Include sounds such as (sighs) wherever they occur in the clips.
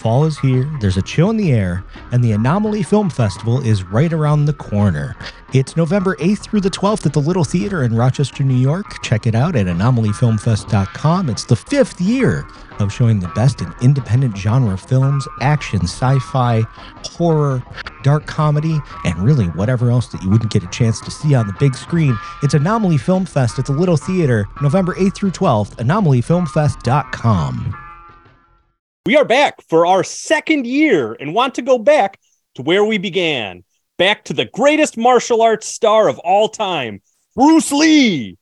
Fall is here, there's a chill in the air, and the Anomaly Film Festival is right around the corner. It's November 8th through the 12th at the Little Theater in Rochester, New York. Check it out at anomalyfilmfest.com. It's the fifth year of showing the best in independent genre films, action, sci fi, horror, dark comedy, and really whatever else that you wouldn't get a chance to see on the big screen. It's Anomaly Film Fest at the Little Theater, November 8th through 12th, anomalyfilmfest.com. We are back for our second year and want to go back to where we began, back to the greatest martial arts star of all time, Bruce Lee.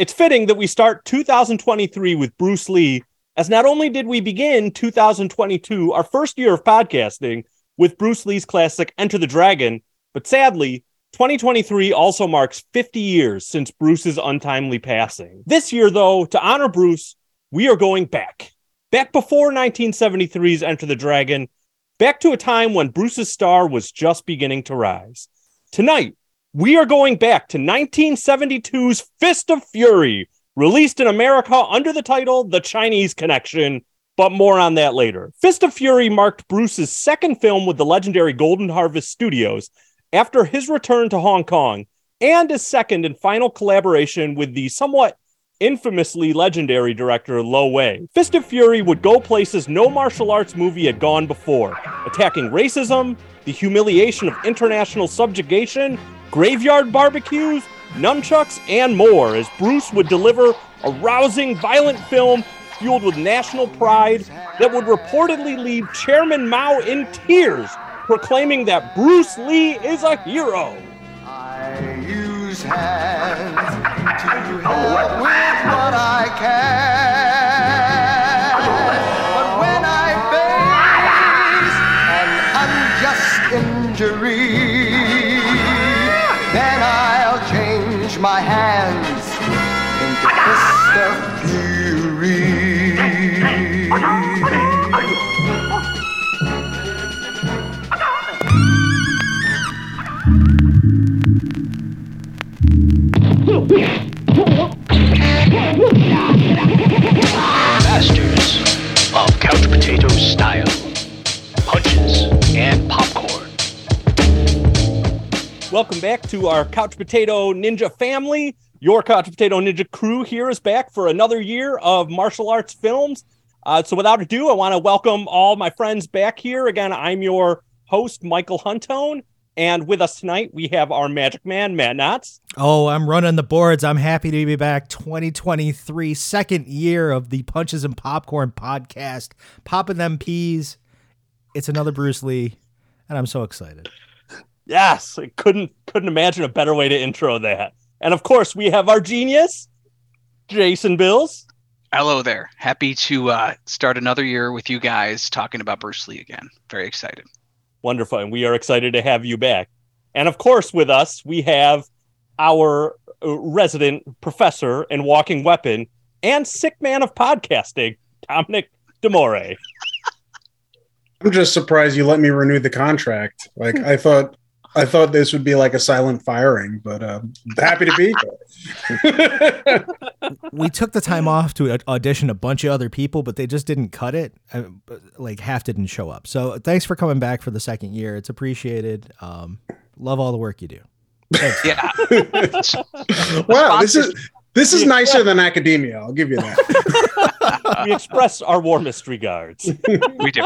It's fitting that we start 2023 with Bruce Lee, as not only did we begin 2022, our first year of podcasting, with Bruce Lee's classic Enter the Dragon, but sadly, 2023 also marks 50 years since Bruce's untimely passing. This year, though, to honor Bruce, we are going back back before 1973's Enter the Dragon, back to a time when Bruce's star was just beginning to rise. Tonight, we are going back to 1972's Fist of Fury, released in America under the title The Chinese Connection, but more on that later. Fist of Fury marked Bruce's second film with the legendary Golden Harvest Studios after his return to Hong Kong and his second and final collaboration with the somewhat infamously legendary director Lo Wei. Fist of Fury would go places no martial arts movie had gone before, attacking racism, the humiliation of international subjugation, graveyard barbecues, nunchucks, and more, as Bruce would deliver a rousing, violent film fueled with national pride that would reportedly leave Chairman Mao in tears, proclaiming that Bruce Lee is a hero. Hands to help with what I can. Our Couch Potato Ninja family. Your Couch Potato Ninja crew here is back for another year of martial arts films. Uh, so, without ado, I want to welcome all my friends back here. Again, I'm your host, Michael Huntone. And with us tonight, we have our magic man, Matt Knotts. Oh, I'm running the boards. I'm happy to be back. 2023, second year of the Punches and Popcorn podcast. Popping them peas. It's another Bruce Lee, and I'm so excited. Yes, I couldn't couldn't imagine a better way to intro that. And of course, we have our genius, Jason Bills. Hello there. Happy to uh, start another year with you guys talking about Bruce Lee again. Very excited. Wonderful. And we are excited to have you back. And of course, with us, we have our uh, resident professor and walking weapon and sick man of podcasting, Dominic Demore. (laughs) I'm just surprised you let me renew the contract. Like I thought I thought this would be like a silent firing, but um, happy to be here. (laughs) we took the time off to audition a bunch of other people, but they just didn't cut it. Uh, like half didn't show up. So thanks for coming back for the second year. It's appreciated. Um, love all the work you do. Thanks. (laughs) yeah. (laughs) wow, this is this is nicer than academia. I'll give you that. we express our warmest regards. we do.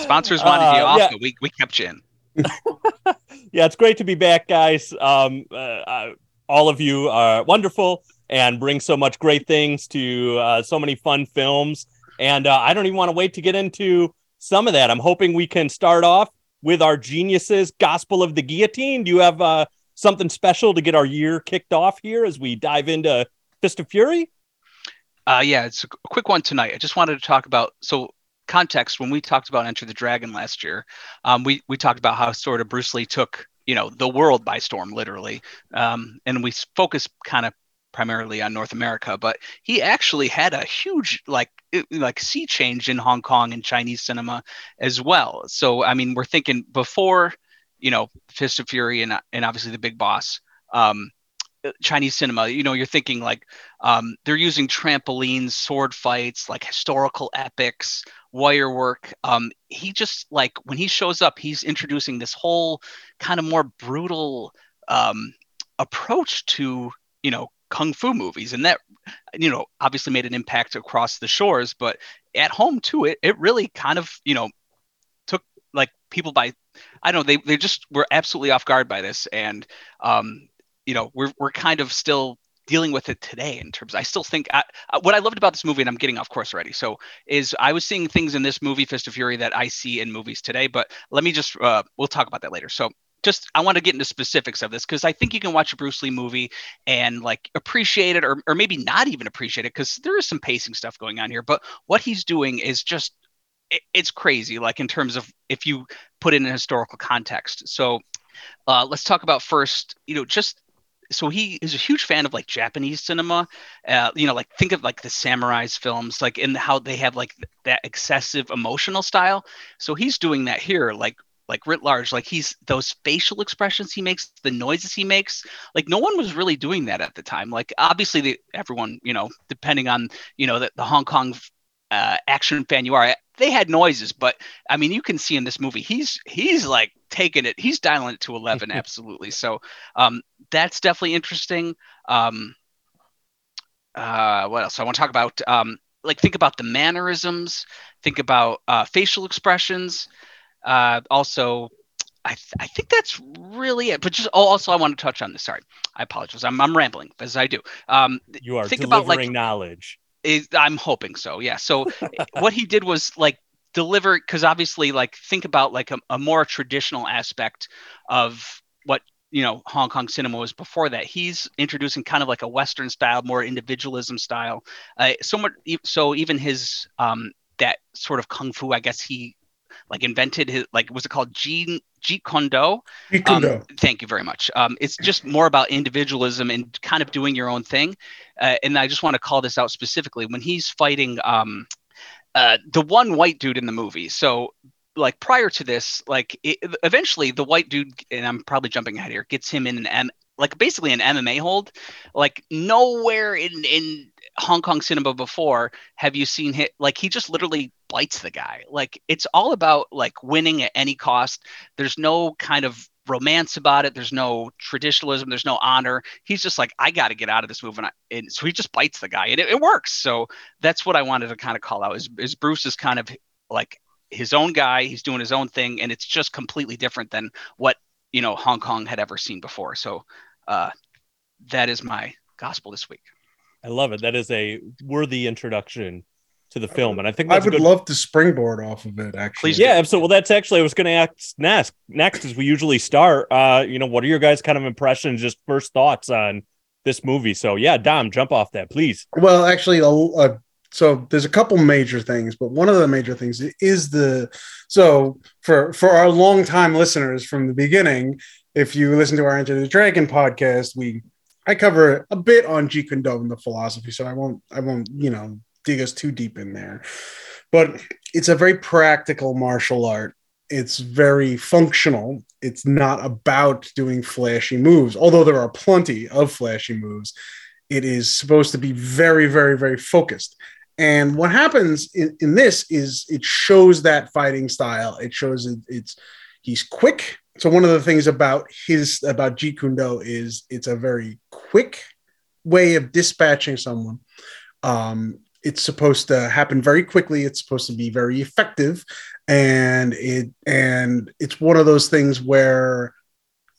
Sponsors wanted uh, you off, yeah. but we, we kept you in. (laughs) yeah, it's great to be back, guys. Um, uh, uh, all of you are wonderful and bring so much great things to uh, so many fun films. And uh, I don't even want to wait to get into some of that. I'm hoping we can start off with our geniuses, Gospel of the Guillotine. Do you have uh, something special to get our year kicked off here as we dive into Fist of Fury? Uh, yeah, it's a quick one tonight. I just wanted to talk about so context, when we talked about Enter the Dragon last year, um, we we talked about how sort of Bruce Lee took you know the world by storm, literally, um, and we focused kind of primarily on North America, but he actually had a huge like like sea change in Hong Kong and Chinese cinema as well. So I mean, we're thinking before you know Fist of Fury and and obviously the Big Boss. Um, Chinese cinema, you know, you're thinking like um, they're using trampolines, sword fights, like historical epics, wire work. Um, he just like when he shows up, he's introducing this whole kind of more brutal um, approach to you know kung fu movies, and that you know obviously made an impact across the shores, but at home too, it it really kind of you know took like people by I don't know they they just were absolutely off guard by this, and um, you know we're we're kind of still dealing with it today in terms i still think I, what i loved about this movie and i'm getting off course already so is i was seeing things in this movie fist of fury that i see in movies today but let me just uh, we'll talk about that later so just I want to get into specifics of this because I think you can watch a Bruce Lee movie and like appreciate it or, or maybe not even appreciate it because there is some pacing stuff going on here. But what he's doing is just it, it's crazy, like in terms of if you put it in a historical context. So uh, let's talk about first, you know, just so he is a huge fan of like Japanese cinema. Uh, you know, like think of like the samurais films, like in how they have like that excessive emotional style. So he's doing that here, like like writ large like he's those facial expressions he makes the noises he makes like no one was really doing that at the time like obviously the, everyone you know depending on you know the, the hong kong uh, action fan you are they had noises but i mean you can see in this movie he's he's like taking it he's dialing it to 11 (laughs) absolutely so um that's definitely interesting um uh what else i want to talk about um like think about the mannerisms think about uh, facial expressions uh, also, I, th- I think that's really it. But just oh, also, I want to touch on this. Sorry, I apologize. I'm, I'm rambling as I do. Um, you are think delivering about, like, knowledge. Is, I'm hoping so. Yeah. So (laughs) what he did was like deliver because obviously, like think about like a, a more traditional aspect of what you know Hong Kong cinema was before that. He's introducing kind of like a Western style, more individualism style. Uh, somewhat so even his um, that sort of kung fu, I guess he like invented his like was it called Jeet Jeet Kune Do? Um, thank you very much. Um, it's just more about individualism and kind of doing your own thing. Uh, and I just want to call this out specifically when he's fighting um, uh, the one white dude in the movie. So like prior to this, like it, eventually the white dude, and I'm probably jumping ahead here, gets him in an M, like basically an MMA hold. Like nowhere in in Hong Kong cinema before have you seen hit like he just literally bites the guy. Like it's all about like winning at any cost. There's no kind of romance about it. There's no traditionalism. There's no honor. He's just like, I got to get out of this move, and, I, and so he just bites the guy, and it, it, works. So that's what I wanted to kind of call out. Is, is Bruce is kind of like his own guy. He's doing his own thing, and it's just completely different than what you know Hong Kong had ever seen before. So uh, that is my gospel this week. I love it. That is a worthy introduction to the film, and I think I would good... love to springboard off of it. Actually, Please, yeah. So, well, that's actually I was going to ask next. Next, as we usually start, uh, you know, what are your guys' kind of impressions, just first thoughts on this movie? So, yeah, Dom, jump off that, please. Well, actually, uh, so there's a couple major things, but one of the major things is the so for for our longtime listeners from the beginning, if you listen to our Enter the Dragon podcast, we I cover a bit on Jeet Kune Do and the philosophy, so I won't I won't you know dig us too deep in there. But it's a very practical martial art. It's very functional. It's not about doing flashy moves, although there are plenty of flashy moves. It is supposed to be very, very, very focused. And what happens in, in this is it shows that fighting style. It shows it, it's he's quick. So one of the things about his about Jeet Kune Do is it's a very quick way of dispatching someone. Um, it's supposed to happen very quickly. It's supposed to be very effective, and it and it's one of those things where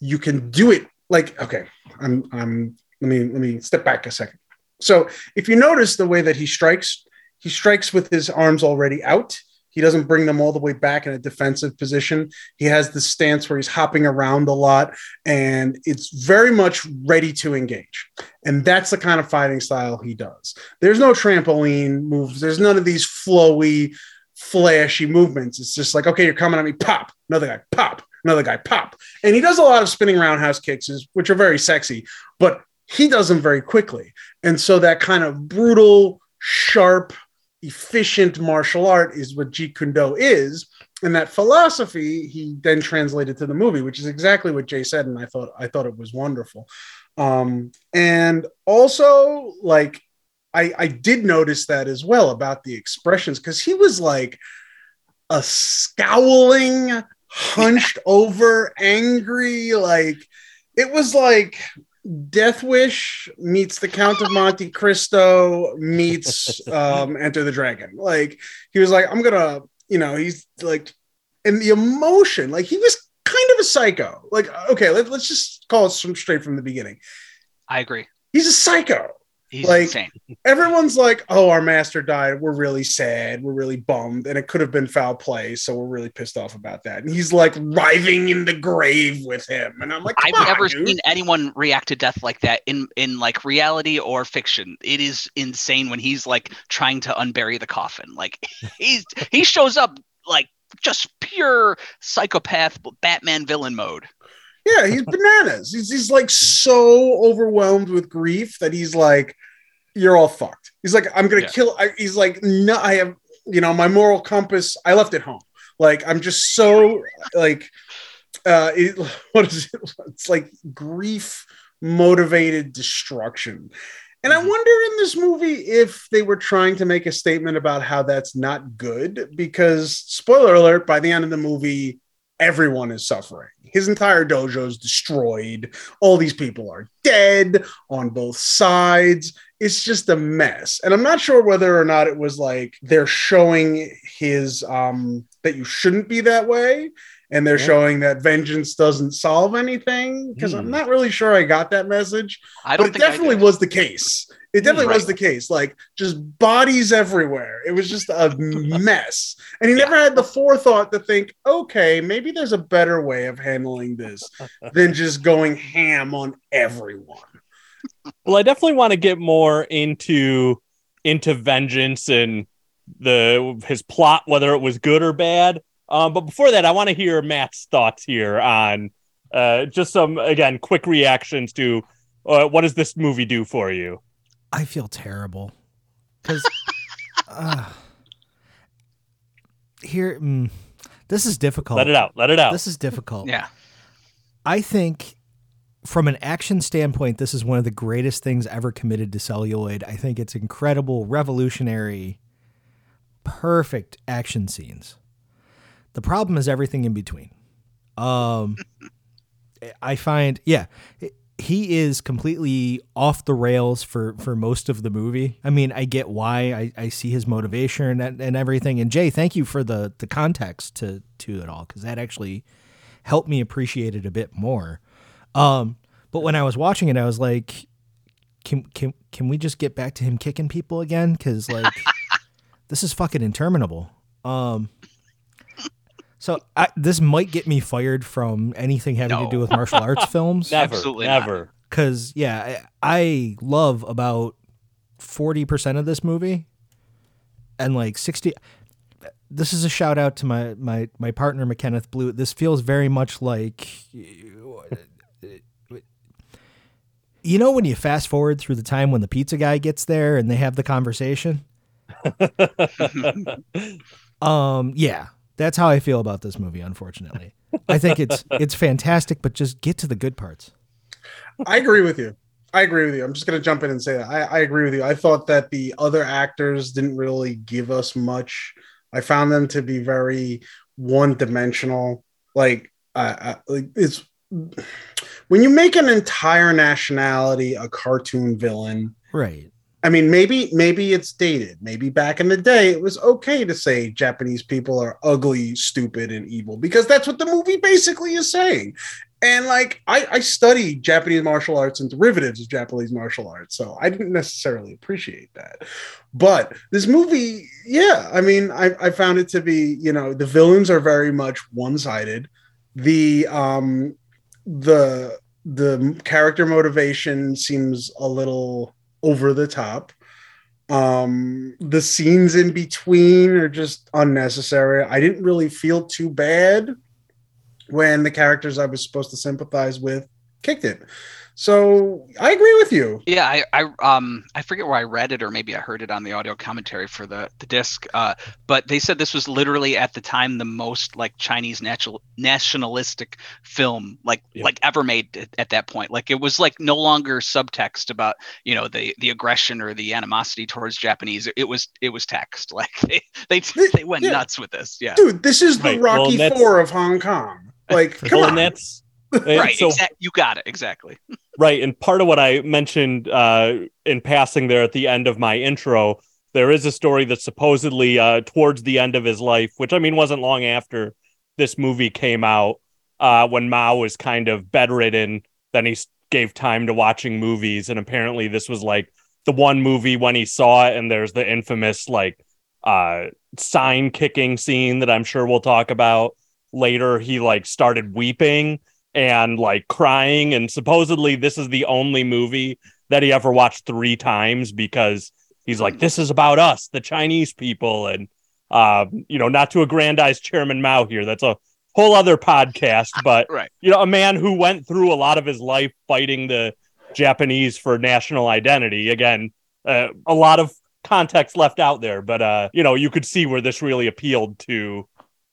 you can do it. Like okay, I'm I'm let me let me step back a second. So if you notice the way that he strikes, he strikes with his arms already out. He doesn't bring them all the way back in a defensive position. He has the stance where he's hopping around a lot and it's very much ready to engage. And that's the kind of fighting style he does. There's no trampoline moves, there's none of these flowy, flashy movements. It's just like, okay, you're coming at me, pop, another guy, pop, another guy, pop. And he does a lot of spinning roundhouse kicks, which are very sexy, but he does them very quickly. And so that kind of brutal, sharp, efficient martial art is what Jeet Kune Do is. And that philosophy he then translated to the movie, which is exactly what Jay said, and I thought I thought it was wonderful. Um, and also, like, I I did notice that as well about the expressions because he was like a scowling, hunched over, angry, like it was like Death Wish meets the Count of Monte Cristo meets (laughs) um, Enter the Dragon. Like he was like, I'm gonna, you know, he's like, and the emotion, like he was kind of a psycho. Like, okay, let, us just call it some straight from the beginning. I agree. He's a psycho. He's Like- insane. Everyone's like, "Oh, our master died. We're really sad. We're really bummed, and it could have been foul play, so we're really pissed off about that." And he's like writhing in the grave with him, and I'm like, I've on, never dude." seen anyone react to death like that in in like reality or fiction. It is insane when he's like trying to unbury the coffin. Like (laughs) he's he shows up like just pure psychopath Batman villain mode. Yeah, he's (laughs) bananas. He's he's like so overwhelmed with grief that he's like, "You're all fucked." He's like, "I'm gonna Yeah. kill." I, he's like, "No, I have you know my moral compass. I left it home. Like I'm just so like, uh, it, (laughs) what is it? It's like grief motivated destruction." And I Mhm. wonder in this movie if they were trying to make a statement about how that's not good, because spoiler alert, by the end of the movie, everyone is suffering. His entire dojo is destroyed. All these people are dead on both sides. It's just a mess. And I'm not sure whether or not it was like they're showing his um that you shouldn't be that way and they're Yeah. showing that vengeance doesn't solve anything because I'm Hmm. not really sure I got that message I but don't it think definitely was the case. It definitely was the case. Like just bodies everywhere. It was just a (laughs) mess. And he Yeah. never had the forethought to think, okay, maybe there's a better way of handling this (laughs) than just going ham on everyone. Well, I definitely want to get more into into vengeance and the his plot, whether it was good or bad. Um, but before that, I want to hear Matt's thoughts here on uh, just some again quick reactions to uh, what does this movie do for you? I feel terrible because uh, (laughs) here, mm, this is difficult. Let it out. Let it out. This is difficult. Yeah. I think from an action standpoint, this is one of the greatest things ever committed to celluloid. I think it's incredible, revolutionary, perfect action scenes. The problem is everything in between. Um, I find, yeah, he is completely off the rails for for most of the movie. I mean, I get why. I, I see his motivation and, and everything. And Jay, thank you for the the context to to it all because that actually helped me appreciate it a bit more. Um, but when I was watching it, I was like, can can can we just get back to him kicking people again? Because like (laughs) this is fucking interminable. Um, so I, this might get me fired from anything having to do with martial arts (laughs) films. never, Absolutely never. Because yeah, I, I love about forty percent of this movie, and like sixty. This is a shout out to my my my partner McKenneth Blue. This feels very much like. You know when you fast forward through the time when the pizza guy gets there and they have the conversation? (laughs) Um yeah, that's how I feel about this movie unfortunately. I think it's (laughs) it's fantastic but just get to the good parts. I agree with you. I agree with you. I'm just going to jump in and say that. I, I agree with you. I thought that the other actors didn't really give us much. I found them to be very one dimensional. Like, uh, like it's when you make an entire nationality a cartoon villain. Right. I mean, maybe maybe it's dated. Maybe back in the day, it was okay to say Japanese people are ugly, stupid, and evil because that's what the movie basically is saying. And like, I, I study Japanese martial arts and derivatives of Japanese martial arts, so I didn't necessarily appreciate that. But this movie, yeah, I mean, I, I found it to be, you know, the villains are very much one-sided. The um, the the character motivation seems a little over the top. Um, the scenes in between are just unnecessary. I didn't really feel too bad when the characters I was supposed to sympathize with kicked it. So I agree with you. Yeah, I, I um I forget where I read it or maybe I heard it on the audio commentary for the the disc. Uh, but they said this was literally at the time the most like Chinese natural nationalistic film like Yeah. like ever made at, at that point. Like it was like no longer subtext about you know the the aggression or the animosity towards Japanese. It was it was text. (laughs) Like they they they went Yeah. nuts with this. Yeah. Dude, this is the Right, Rocky that's- Four of Hong Kong. Like, (laughs) come Well, on. and that's Right. So exact, you got it exactly. Right. And part of what I mentioned uh, in passing there at the end of my intro, there is a story that supposedly uh, towards the end of his life, which I mean wasn't long after this movie came out, uh, when Mao was kind of bedridden, then he gave time to watching movies. And apparently this was like the one movie when he saw it. And there's the infamous like uh, sign kicking scene that I'm sure we'll talk about later. He like started weeping and like crying and supposedly this is the only movie that he ever watched three times because he's like this is about us the chinese people and uh you know not to aggrandize chairman mao here that's a whole other podcast (laughs) but Right. you know a man who went through a lot of his life fighting the japanese for national identity again uh, a lot of context left out there but uh you know you could see where this really appealed to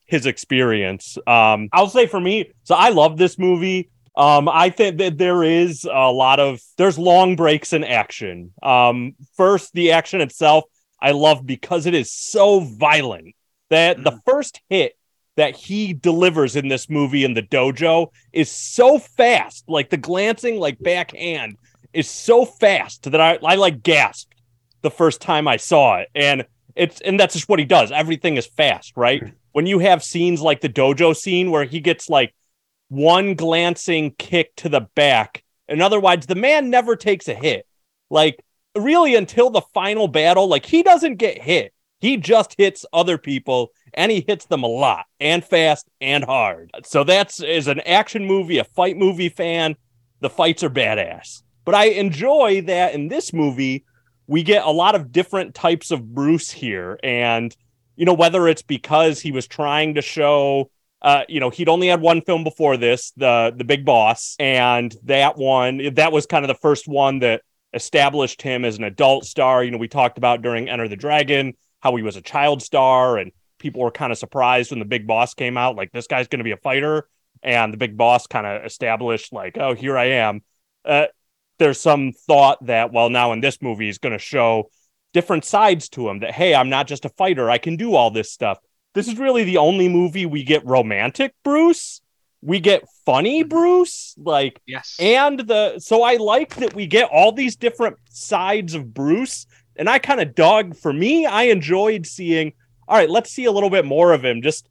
his experience. Um, I'll say for me, so I love this movie. Um, I think that there is a lot of there's long breaks in action. Um, first, the action itself, I love because it is so violent that the first hit that he delivers in this movie in the dojo is so fast, like the glancing, like backhand is so fast that I, I like gasped the first time I saw it. And it's and that's just what he does. Everything is fast, right? When you have scenes like the dojo scene where he gets like one glancing kick to the back, and otherwise the man never takes a hit. Like really until the final battle, like he doesn't get hit. He just hits other people and he hits them a lot and fast and hard. So that's as an action movie, a fight movie fan, the fights are badass. But I enjoy that in this movie, we get a lot of different types of Bruce here. And you know, whether it's because he was trying to show, uh, you know, he'd only had one film before this, the the Big Boss, and that one that was kind of the first one that established him as an adult star. You know, we talked about during Enter the Dragon how he was a child star, and people were kind of surprised when the Big Boss came out, like this guy's going to be a fighter, and the Big Boss kind of established, like, oh, here I am. Uh, there's some thought that, well, now in this movie, he's going to show different sides to him that hey i'm not just a fighter i can do all this stuff. This is really the only movie we get romantic bruce we get funny mm-hmm. bruce like Yes. and the so i like that we get all these different sides of bruce and i kind of dug for me i enjoyed seeing all right let's see a little bit more of him just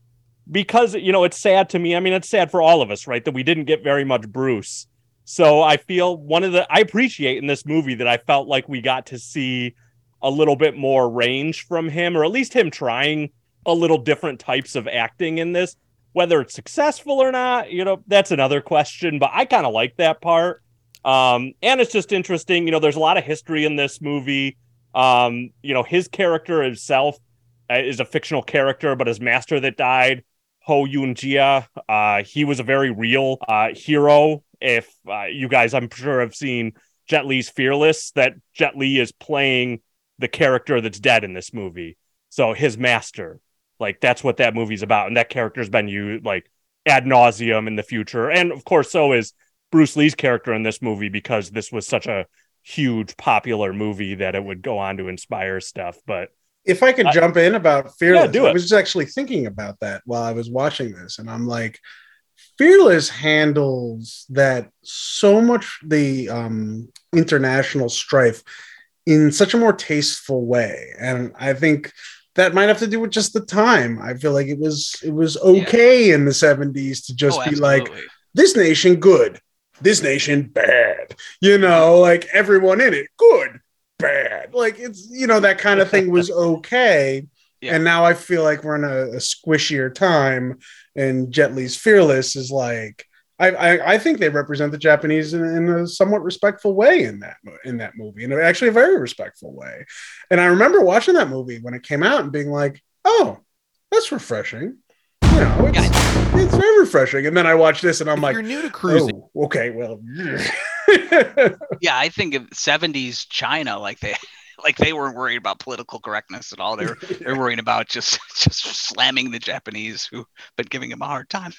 because you know it's sad to me i mean it's sad for all of us right that we didn't get very much bruce. So i feel one of the i appreciate in this movie that i felt like we got to see a little bit more range from him, or at least him trying a little different types of acting in this. Whether it's successful or not, you know, that's another question. But I kind of like that part. Um, and it's just interesting, you know, there's a lot of history in this movie. Um, you know, his character himself uh, is a fictional character, but his master that died, Huo Yuanjia, uh, he was a very real uh, hero. If uh, you guys, I'm sure, have seen Jet Li's Fearless, that Jet Li is playing the character that's dead in this movie. So his master, like that's what that movie's about, and that character's been used like ad nauseum in the future, and of course, so is Bruce Lee's character in this movie because this was such a huge popular movie that it would go on to inspire stuff. But if I could I- jump in about Fearless, Yeah, do I was just actually thinking about that while I was watching this, and I'm like, Fearless handles that so much the um, international strife in such a more tasteful way, and I think that might have to do with just the time. I feel like it was it was okay in the 70s to just Oh, be like, this nation good, this nation bad. You know, like everyone in it good, bad. Like it's you know that kind of thing was (laughs) okay. Yeah. And now I feel like we're in a, a squishier time, and Jet Li's Fearless is like I, I, I think they represent the Japanese in, in a somewhat respectful way in that in that movie, in actually a very respectful way. And I remember watching that movie when it came out and being like, "Oh, that's refreshing." You know, it's, it's very refreshing. And then I watched this and I'm if like, you're new to cruising, Oh, okay, well, (laughs) Yeah, I think of 70s China, like they (laughs) like they weren't worried about political correctness at all. They were they're worrying about just (laughs) just slamming the Japanese who but giving them a hard time.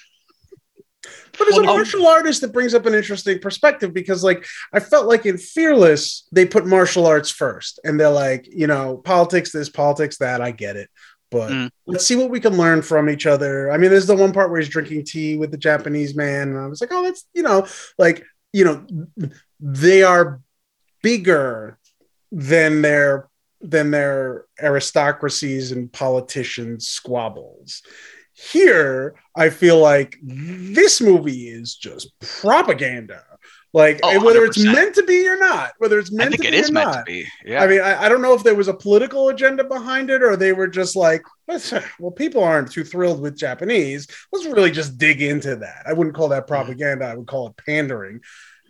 But as a martial artist, it brings up an interesting perspective because, like, I felt like in Fearless, they put martial arts first, and they're like, you know, politics this, politics that. I get it, but Mm. let's see what we can learn from each other. I mean, there's the one part where he's drinking tea with the Japanese man, and I was like, oh, that's you know, like, you know, they are bigger than their than their aristocracies and politicians squabbles here i feel like this movie is just propaganda like Oh, whether it's 100%. meant to be or not whether it's I meant think to it be is meant not to be. Yeah. I mean, I, I don't know if there was a political agenda behind it or they were just like, well, people aren't too thrilled with Japanese. Let's really just dig into that. I wouldn't call that mm. propaganda. I would call it pandering.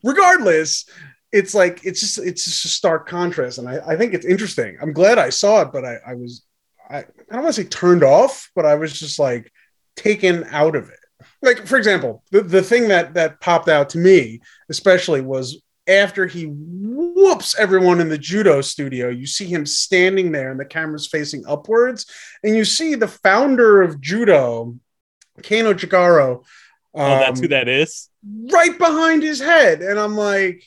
Regardless, it's like, it's just, it's just a stark contrast. And I, I think it's interesting. I'm glad I saw it, but I, I was, I, I don't want to say turned off, but I was just like taken out of it. Like, for example, the, the thing that, that popped out to me, especially was after he whoops everyone in the judo studio, you see him standing there and the camera's facing upwards. And you see the founder of judo, Kano Jigoro, Oh, that's who um, that is. right behind his head. And I'm like,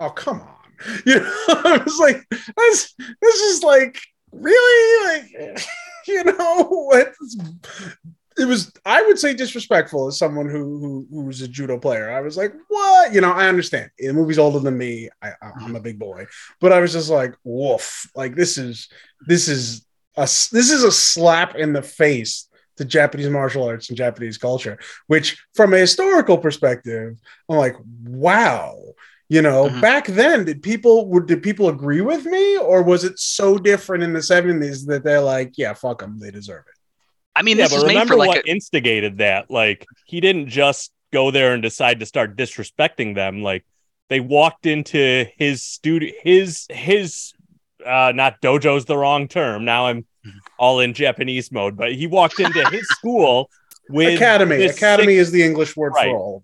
oh, come on. (laughs) You know, (laughs) I was like, this, this is like, really? Like, (laughs) you know, what's it was I would say disrespectful as someone who who who was a judo player. I was like, what? You know, I understand. The movie's older than me. I, I'm a big boy, but I was just like, woof. Like this is this is a this is a slap in the face to Japanese martial arts and Japanese culture. Which, from a historical perspective, I'm like, wow. You know, Mhm. back then, did people would did people agree with me, or was it so different in the '70s that they're like, yeah, fuck them, they deserve it. I mean, Yeah, this but is made remember for like what a, instigated that? Like he didn't just go there and decide to start disrespecting them. Like they walked into his studio, his his uh not dojo's the wrong term. Now I'm all in Japanese mode, but he walked into (laughs) his school with Academy. this Academy is the English word Right. for all of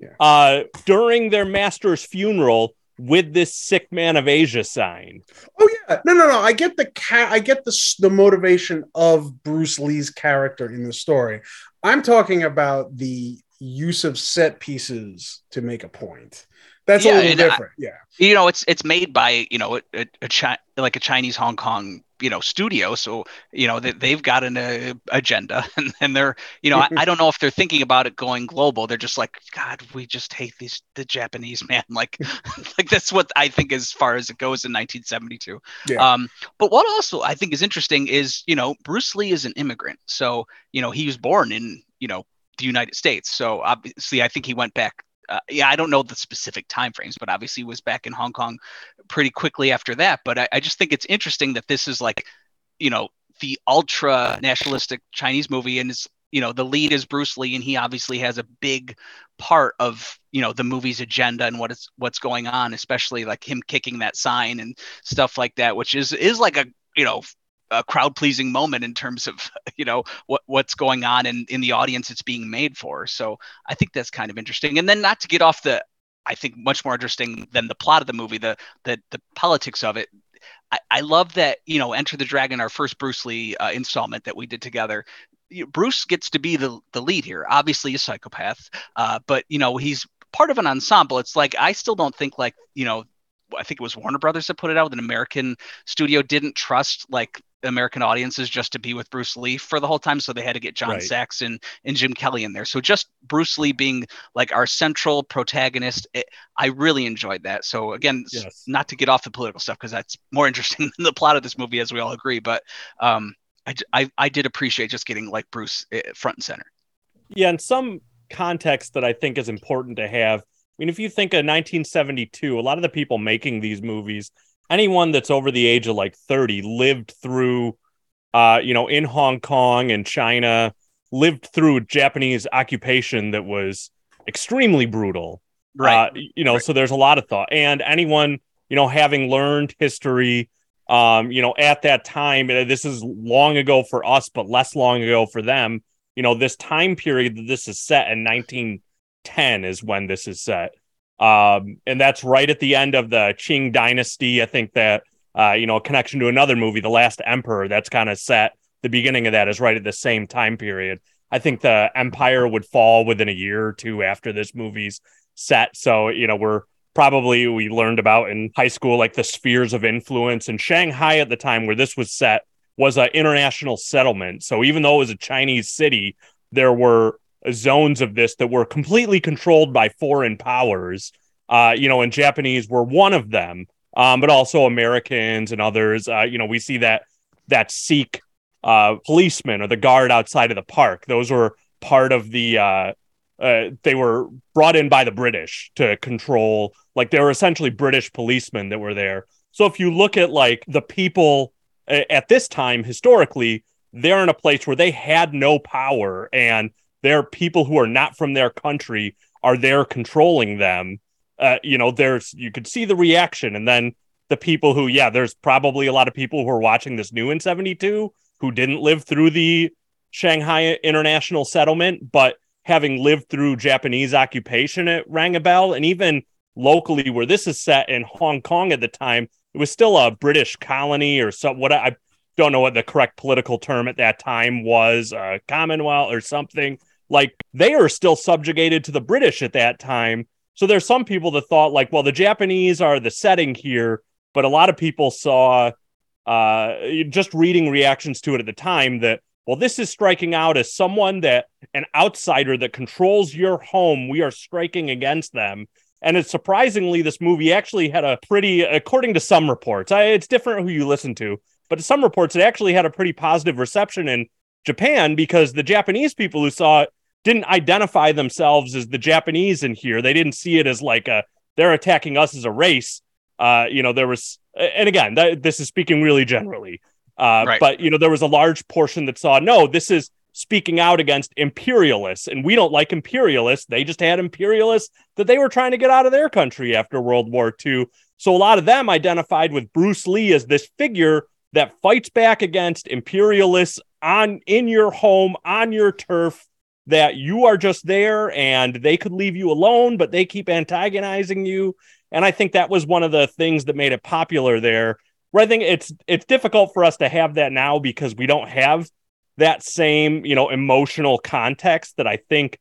them. uh during their master's funeral with this sick man of Asia sign. Oh yeah, no, no, no. I get the ca- I get the the motivation of Bruce Lee's character in the story. I'm talking about the use of set pieces to make a point. That's Yeah, a little and I- different. yeah, you know it's it's made by you know a, a, a Chi- like a Chinese Hong Kong you know studio. So you know they, they've got an uh, agenda (laughs) and, and they're you know I, I don't know if they're thinking about it going global. They're just like god we just hate these the Japanese (laughs) man. Like (laughs) like that's what I think as far as it goes in 1972 Yeah. um but what also I think is interesting is you know Bruce Lee is an immigrant. So you know he was born in you know the United States. So obviously I think he went back uh, yeah, I don't know the specific timeframes, but obviously was back in Hong Kong pretty quickly after that. But I, I just think it's interesting that this is like, you know, the ultra nationalistic Chinese movie, and it's you know the lead is Bruce Lee, and he obviously has a big part of you know the movie's agenda and what is what's going on, especially like him kicking that sign and stuff like that, which is is like a you know a crowd pleasing moment in terms of (laughs) you know what what's going on in in the audience it's being made for. So I think that's kind of interesting. And then not to get off the, I think much more interesting than the plot of the movie, the the the politics of it. I, I love that you know Enter the Dragon, our first Bruce Lee uh, installment that we did together. You- Bruce gets to be the the lead here. Obviously, a psychopath, uh, but you know he's part of an ensemble. It's like I still don't think like you know. I think it was Warner Brothers that put it out. An American studio didn't trust like American audiences just to be with Bruce Lee for the whole time, so they had to get John Right. Sachs and and Jim Kelly in there. So just Bruce Lee being like our central protagonist, it, I really enjoyed that. So again, Yes. not to get off the political stuff because that's more (laughs) interesting than the plot of this movie, as we all agree. But um, I, I I did appreciate just getting like Bruce eh, front and center. Yeah, and some context that I think is important to have. I mean, if you think of 1972, a lot of the people making these movies, anyone that's over the age of like 30 lived through, uh, you know, in Hong Kong and China, lived through Japanese occupation that was extremely brutal. Uh, you know, so there's a lot of thought. And anyone, you know, having learned history, um, you know, at that time, uh, this is long ago for us, but less long ago for them. You know, this time period that this is set in 1910 is when this is set. Um, and that's right at the end of the Qing dynasty. I think that, uh, you know, a connection to another movie, The Last Emperor, that's kind of set. The beginning of that is right at the same time period. I think the empire would fall within a year or two after this movie's set. So, you know, we're probably we learned about in high school like the spheres of influence and Shanghai at the time where this was set was an international settlement. So even though it was a Chinese city, there were zones of this that were completely controlled by foreign powers. Uh, you know, and Japanese were one of them, um, but also Americans and others. Uh, you know, we see that that Sikh uh, policeman or the guard outside of the park. Those were part of the. Uh, uh, they were brought in by the British to control. Like they were essentially British policemen that were there. So if you look at like the people at this time historically, they're in a place where they had no power and their people who are not from their country are there controlling them. Uh, you know, there's you could see the reaction, and then the people who, yeah, there's probably a lot of people who are watching this new in 72 who didn't live through the Shanghai International Settlement, but having lived through Japanese occupation, it rang a bell. And even locally, where this is set in Hong Kong at the time, it was still a British colony or some what I don't know what the correct political term at that time was, Commonwealth or something. Like they are still subjugated to the British at that time. So there's some people that thought like, well, the Japanese are the setting here, but a lot of people saw uh, just reading reactions to it at the time that well, this is striking out as someone that an outsider that controls your home. We are striking against them. And it's surprisingly, this movie actually had a pretty, according to some reports, I, it's different who you listen to, but some reports, it actually had a pretty positive reception in Japan because the Japanese people who saw it didn't identify themselves as the Japanese in here. They didn't see it as like a they're attacking us as a race. Uh, you know, there was, and again, that, this is speaking really generally. Uh, right. But you know, there was a large portion that saw no, this is speaking out against imperialists, and we don't like imperialists. They just had imperialists that they were trying to get out of their country after World War II. So a lot of them identified with Bruce Lee as this figure that fights back against imperialists on in your home, on your turf, that you are just there and they could leave you alone, but they keep antagonizing you. And I think that was one of the things that made it popular there. Where I think it's it's difficult for us to have that now because we don't have that same, you know, emotional context that I think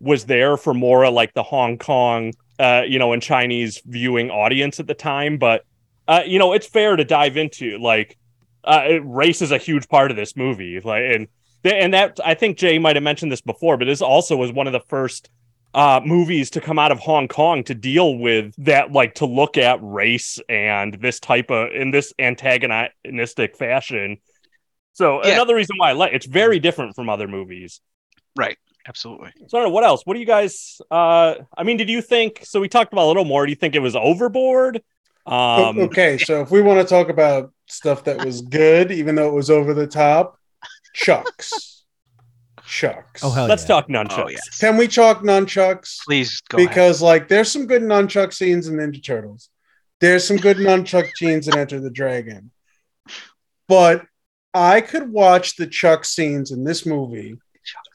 was there for more like the Hong Kong, uh, you know, and Chinese viewing audience at the time. But uh, you know, it's fair to dive into like uh, race is a huge part of this movie, like and and that I think Jay might have mentioned this before, but this also was one of the first uh, movies to come out of Hong Kong to deal with that, like to look at race and this type of in this antagonistic fashion. So yeah. another reason why I like it's very different from other movies. Right. Absolutely. So I don't know what else. What do you guys? Uh, I mean, did you think? So we talked about a little more. Do you think it was overboard? Um, okay, so if we want to talk about stuff that was good, even though it was over the top, Chucks. Chucks. Oh hell Let's yeah. talk nunchucks. Oh, yes. Can we talk nunchucks? Please go because like there's some good nunchuck scenes in Ninja Turtles. There's some good nunchuck (laughs) scenes in Enter the Dragon. But I could watch the Chuck scenes in this movie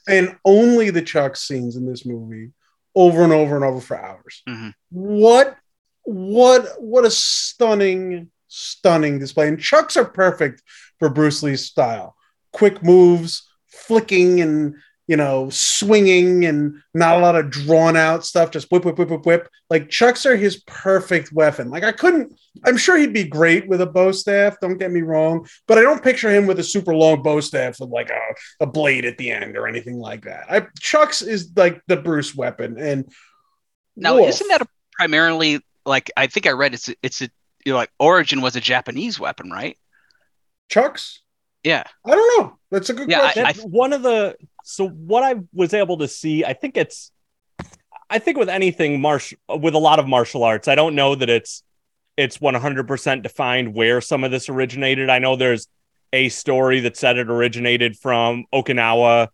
and only the Chuck scenes in this movie over and over and over for hours. Mhm. What what what a stunning stunning display. And Chucks are perfect for Bruce Lee's style. Quick moves, flicking and you know, swinging and not a lot of drawn out stuff, just whip, whip, whip, whip, whip. Like Chucks are his perfect weapon. Like I couldn't, I'm sure he'd be great with a bow staff, don't get me wrong, but I don't picture him with a super long bow staff with like a, a blade at the end or anything like that. I, Chucks is like the Bruce weapon. And Now, woof. isn't that a primarily like I think I read it's a, it's a you know like Origin was a Japanese weapon, right? Chucks? Yeah. I don't know. That's a good Yeah, I- question. One of the so what I was able to see, I think it's I think with anything marsh with a lot of martial arts, I don't know that it's it's 100% defined where some of this originated. I know there's a story that said it originated from Okinawa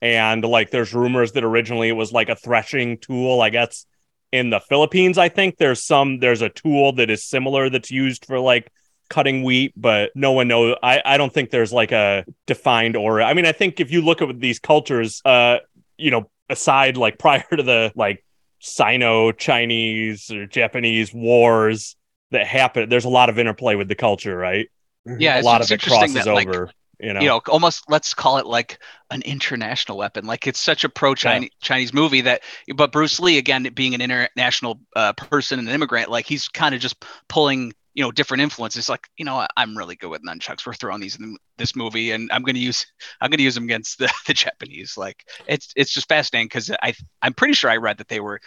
and like there's rumors that originally it was like a threshing tool, I guess in the Philippines, I think there's some there's a tool that is similar that's used for like cutting wheat, but no one knows. I, I don't think there's like a defined or I mean, I think if you look at these cultures, uh, you know, aside like (laughs) prior to the like Sino Chinese or Japanese wars that happen. There's a lot of interplay with the culture, right? Yeah, a it's, lot of it crosses that like over. you know, you know almost let's call it like an international weapon like it's such a pro Chinese Chinese movie that but Bruce Lee again being an international uh, person and an immigrant like he's kind of just pulling you know different influences like you know I'm really good with nunchucks we're throwing these in this movie and I'm going to use I'm going to use them against the, (laughs) the Japanese like it's it's just fascinating because I I'm pretty sure I read that they were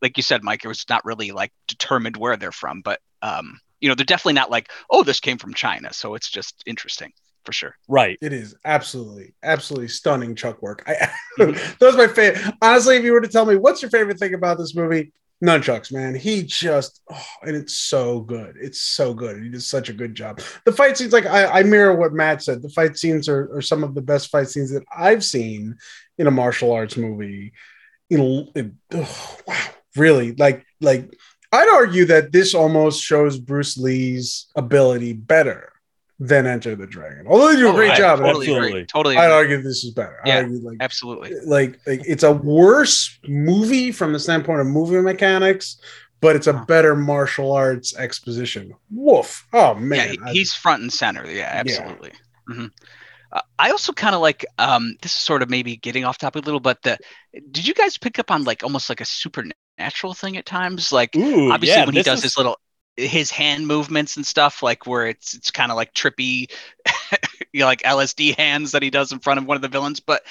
like you said Mike it was not really like determined where they're from but um you know they're definitely not like oh this came from China so it's just interesting for sure right. It is absolutely, absolutely stunning Chuck work. I, Mhm. that was my favorite. Honestly, if you were to tell me what's your favorite thing about this movie, Nunchucks, man. He just, oh, and it's so good. It's so good. He does such a good job. The fight scenes, like I, I mirror what Matt said. The fight scenes are, are some of the best fight scenes that I've seen in a martial arts movie. You know, oh, wow, really, like, like I'd argue that this almost shows Bruce Lee's ability better than Enter the Dragon. Although they do a Oh, great I job, totally Absolutely. agree totally I'd argue this is better. I Yeah. argue like absolutely like like it's a worse movie from the standpoint of movie mechanics, but it's a better martial arts exposition. Woof! Oh man, yeah, he- I- he's front and center. Yeah, absolutely. Mhm. Uh, I also kind of like um, this is sort of maybe getting off topic a little, but the did you guys pick up on like almost like a supernatural thing at times? Like Ooh, obviously yeah, when he does is- his little his hand movements and stuff, like where it's it's kind of like trippy, you (laughs) know, like LSD hands that he does in front of one of the villains, but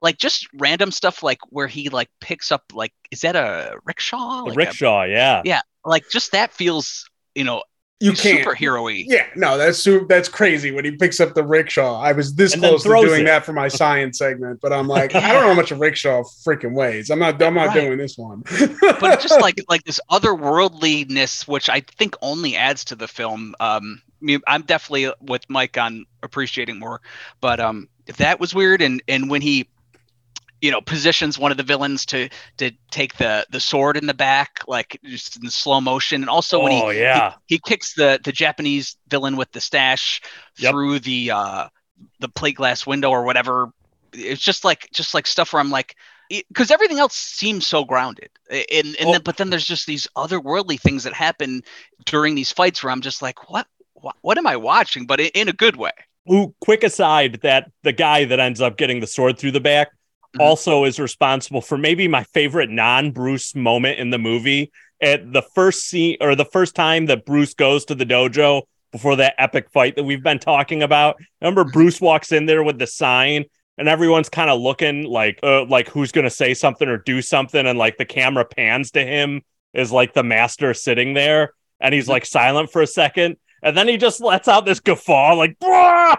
like just random stuff like where he like picks up like is that a rickshaw? Like a- rickshaw, yeah. yeah, like just that feels you know you can't. superhero-y. Yeah, no, that's su- that's crazy when he picks up the rickshaw. I was this And close to doing it. that for my (laughs) science segment, but I'm like, I don't know how much a rickshaw freaking weighs. I'm not. I'm not Right. doing this one. but it's just like (laughs) like this otherworldliness, which I think only adds to the film. Um, I mean, I'm definitely with Mike on appreciating more, but um, that was weird. And and when he, you know, positions one of the villains to to take the the sword in the back, like just in slow motion, and also when he oh yeah, he, he kicks the the Japanese villain with the stash Yep. through the uh the plate glass window or whatever. It's just like just like stuff where I'm like because everything else seems so grounded and and Oh. then but then there's just these otherworldly things that happen during these fights where I'm just like what what, what am I watching but in, in a good way Ooh, quick aside that the guy that ends up getting the sword through the back. Mm-hmm. also is responsible for maybe my favorite non-Bruce moment in the movie. At the first scene or the first time that Bruce goes to the dojo before that epic fight that we've been talking about. Remember mm-hmm. Bruce walks in there with the sign and everyone's kind of looking like uh, like who's going to say something or do something and like the camera pans to him is like the master sitting there and he's mm-hmm. like silent for a second and then he just lets out this guffaw like! (laughs) I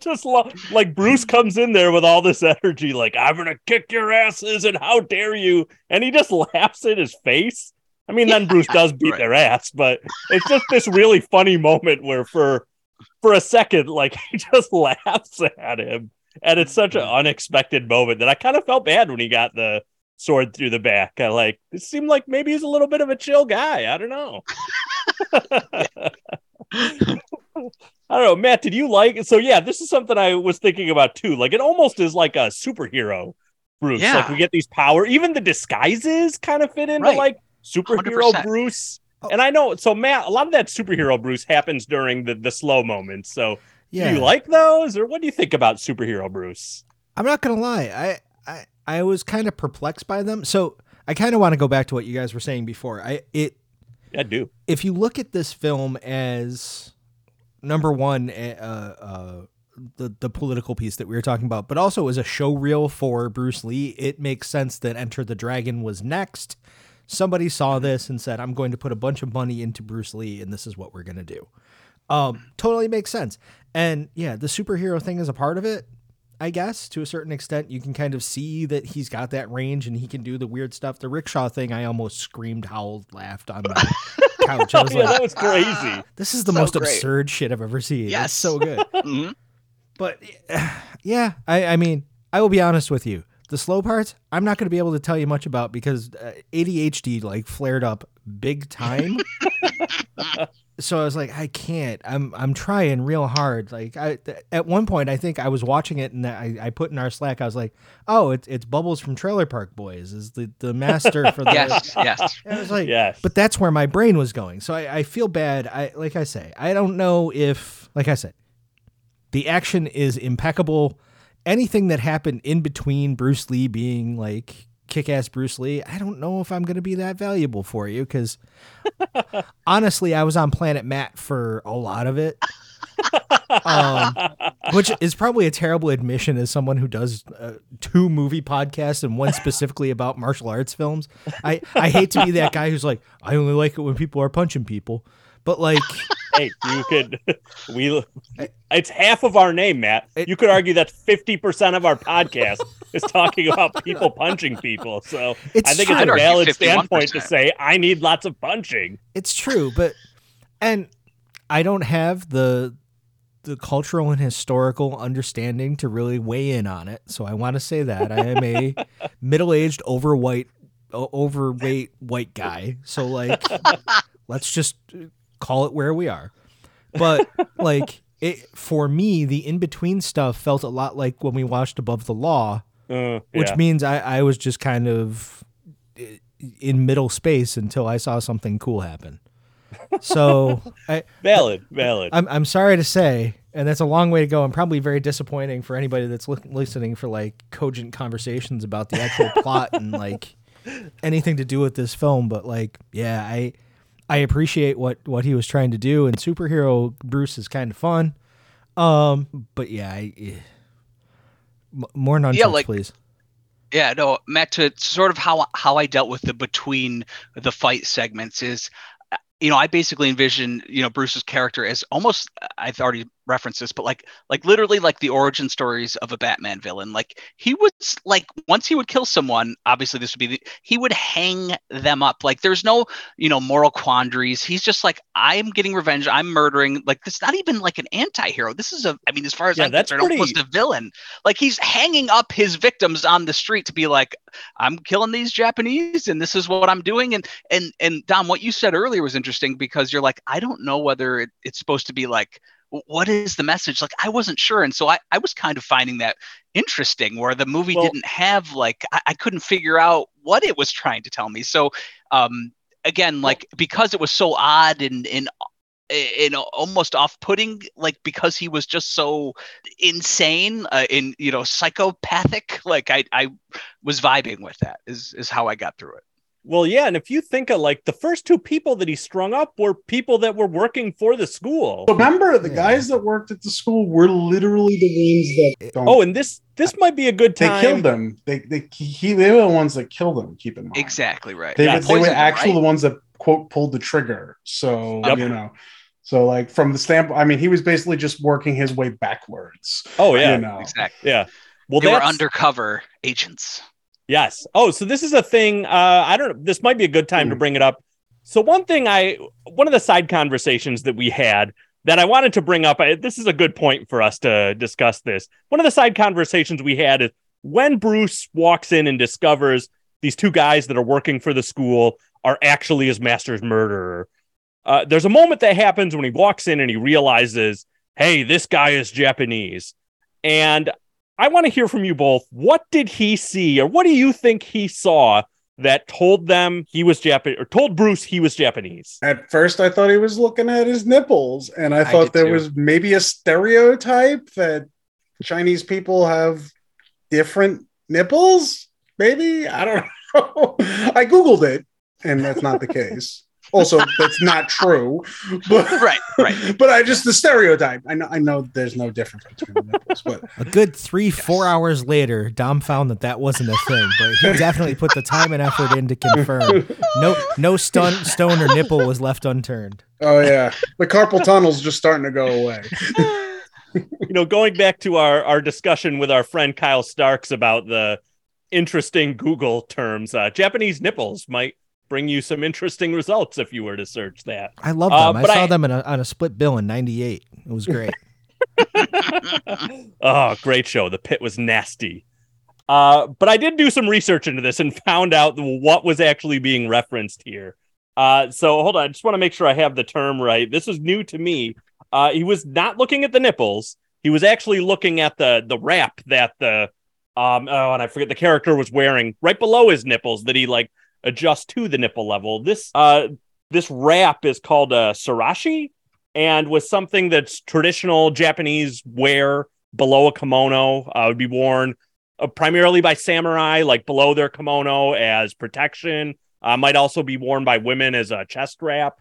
just love like Bruce comes in there with all this energy like I'm going to kick your asses and how dare you and he just laughs in his face. I mean then Bruce does beat right. their ass but it's just this really funny moment where for for a second like (laughs) he just laughs at him and it's such an mm-hmm. unexpected moment that I kind of felt bad when he got the sword through the back. I like it seemed like maybe he's a little bit of a chill guy. I don't know. (laughs) I don't know, Matt. Did you like? So yeah, this is something I was thinking about too. Like it almost is like a superhero Bruce. Yeah. Like we get these power. Even the disguises kind of fit into Right. like superhero 100%. Bruce. Oh. And I know, so Matt, a lot of that superhero Bruce happens during the the slow moments. So Yeah. do you like those, or what do you think about superhero Bruce? I'm not gonna lie. I I I was kind of perplexed by them. So I kind of want to go back to what you guys were saying before. I it I do. if you look at this film as number one, uh, uh, the the political piece that we were talking about, but also as a show reel for Bruce Lee, it makes sense that Enter the Dragon was next. Somebody saw this and said, "I'm going to put a bunch of money into Bruce Lee, and this is what we're going to do." Um, totally makes sense. And yeah, the superhero thing is a part of it. I guess to a certain extent, you can kind of see that he's got that range and he can do the weird stuff. The rickshaw thing, I almost screamed, howled, laughed on my (laughs) couch. I was yeah, like, that was crazy. this is the So most great. absurd shit I've ever seen. Yes. It's so good. (laughs) Mhm. but (sighs) yeah, I, I mean, I will be honest with you. The slow parts, I'm not going to be able to tell you much about because uh, ADHD like flared up big time. (laughs) so I was like, I can't. I'm I'm trying real hard. Like I at one point, I think I was watching it and I, I put in our Slack. I was like, oh, it's it's Bubbles from Trailer Park Boys is the the master for the. yes, yes. I was like, Yes. but that's where my brain was going. So I, I feel bad. I like I say, I don't know if like I said, the action is impeccable. Anything that happened in between Bruce Lee being like kick ass Bruce Lee, I don't know if I'm gonna be that valuable for you because (laughs) honestly, I was on Planet Matt for a lot of it. (laughs) um, which is probably a terrible admission as someone who does uh, two movie podcasts and one specifically about martial arts films. I, I hate to be that guy who's like, I only like it when people are punching people. But like, (laughs) hey, you could (laughs) we it's half of our name, Matt. It- you could argue that 50% of our podcast is talking about people punching people. So It's I think true. it's a valid standpoint to say I need lots of punching. it's true, but and I don't have the the cultural and historical understanding to really weigh in on it. So I want to say that I am a (laughs) middle-aged over white overweight white guy. So like let's just call it where we are. But (laughs) like it for me the in-between stuff felt a lot like when we watched Above the Law, Uh, which yeah. means I I was just kind of in middle space until I saw something cool happen. So (laughs) I valid, valid. I'm I'm sorry to say, and that's a long way to go, and probably very disappointing for anybody that's li- listening for like cogent conversations about the actual (laughs) plot and like anything to do with this film. But like, yeah, I I appreciate what what he was trying to do, and superhero Bruce is kind of fun. Um, but yeah, I, eh. M- more nunchucks, Yeah, like- please. Yeah, no, Matt. To sort of how how I dealt with the between the fight segments is, uh, you know, I basically envision you know Bruce's character as almost I've already referenced this, but like like literally like the origin stories of a Batman villain. Like he was like once he would kill someone, obviously this would be the, he would hang them up. Like there's no you know moral quandaries. He's just like I'm getting revenge. I'm murdering. Like this, not even like an anti-hero. This is a I mean, as far as Yeah, I'm that's concerned, almost a villain. Like he's hanging up his victims on the street to be like, I'm killing these Japanese and this is what I'm doing. And and and Dom, what you said earlier was interesting because you're like, I don't know whether it, it's supposed to be like what is the message? Like i wasn't sure and so i, I was kind of finding that interesting where the movie Well- didn't have like I, I couldn't figure out what it was trying to tell me. So um again like because it was so odd and and and almost off-putting like because he was just so insane uh, in you know psychopathic (laughs) like i i was vibing with that is is how i got through it Well, yeah, and if you think of like the first two people that he strung up were people that were working for the school. Remember, the Yeah. guys that worked at the school were literally the ones that don't. Oh, and this this might be a good time. they killed them. They they he, they were the ones that killed them. Keep in mind, exactly right They, Yeah, were- they were actually right? the ones that quote pulled the trigger. So Yep. you know, so like from the standpoint, I mean, he was basically just working his way backwards. Oh yeah, you know. exactly yeah. Well, they were undercover agents Yes. Oh, so this is a thing. Uh, I don't know. This might be a good time to Hmm. bring it up. So one thing I, one of the side conversations that we had that I wanted to bring up. I, this is a good point for us to discuss this. One of the side conversations we had is when Bruce walks in and discovers these two guys that are working for the school are actually his master's murderer. Uh, there's a moment that happens when he walks in and he realizes, hey, this guy is Japanese. And I want to hear from you both. What did he see, or what do you think he saw that told them he was Japanese, or told Bruce he was Japanese? At first, I thought he was looking at his nipples, and I I thought did there too. was maybe a stereotype that Chinese people have different nipples. Maybe I don't (laughs) know. I googled it, and that's not the case. Also, that's not true. But (laughs) right right (laughs) but I just the stereotype. I know. I know. There's no difference between the nipples, but (laughs) A good three, four hours later, Dom found that that wasn't a thing, but he definitely put the time and effort in to confirm. No, no stun, stone or nipple was left unturned. oh yeah, the carpal tunnel's just starting to go away. you know, going back to our our discussion with our friend Kyle Starks about the interesting Google terms, uh, Japanese nipples might bring you some interesting results if you were to search that. I love Uh, them. I saw I- them in a, on a split bill in '98. It was great. (laughs) oh, great show. The pit was nasty. Uh, but I did do some research into this and found out what was actually being referenced here. Uh, so hold on, I just want to make sure I have the term right. This is new to me. Uh, he was not looking at the nipples. He was actually looking at the the wrap that the um oh, and I forget the character was wearing right below his nipples that he like adjust to the nipple level. This uh this wrap is called a sarashi and was something that's traditional Japanese wear below a kimono. Uh, would be worn uh, primarily by samurai, like below their kimono as protection. Uh, might also be worn by women as a chest wrap.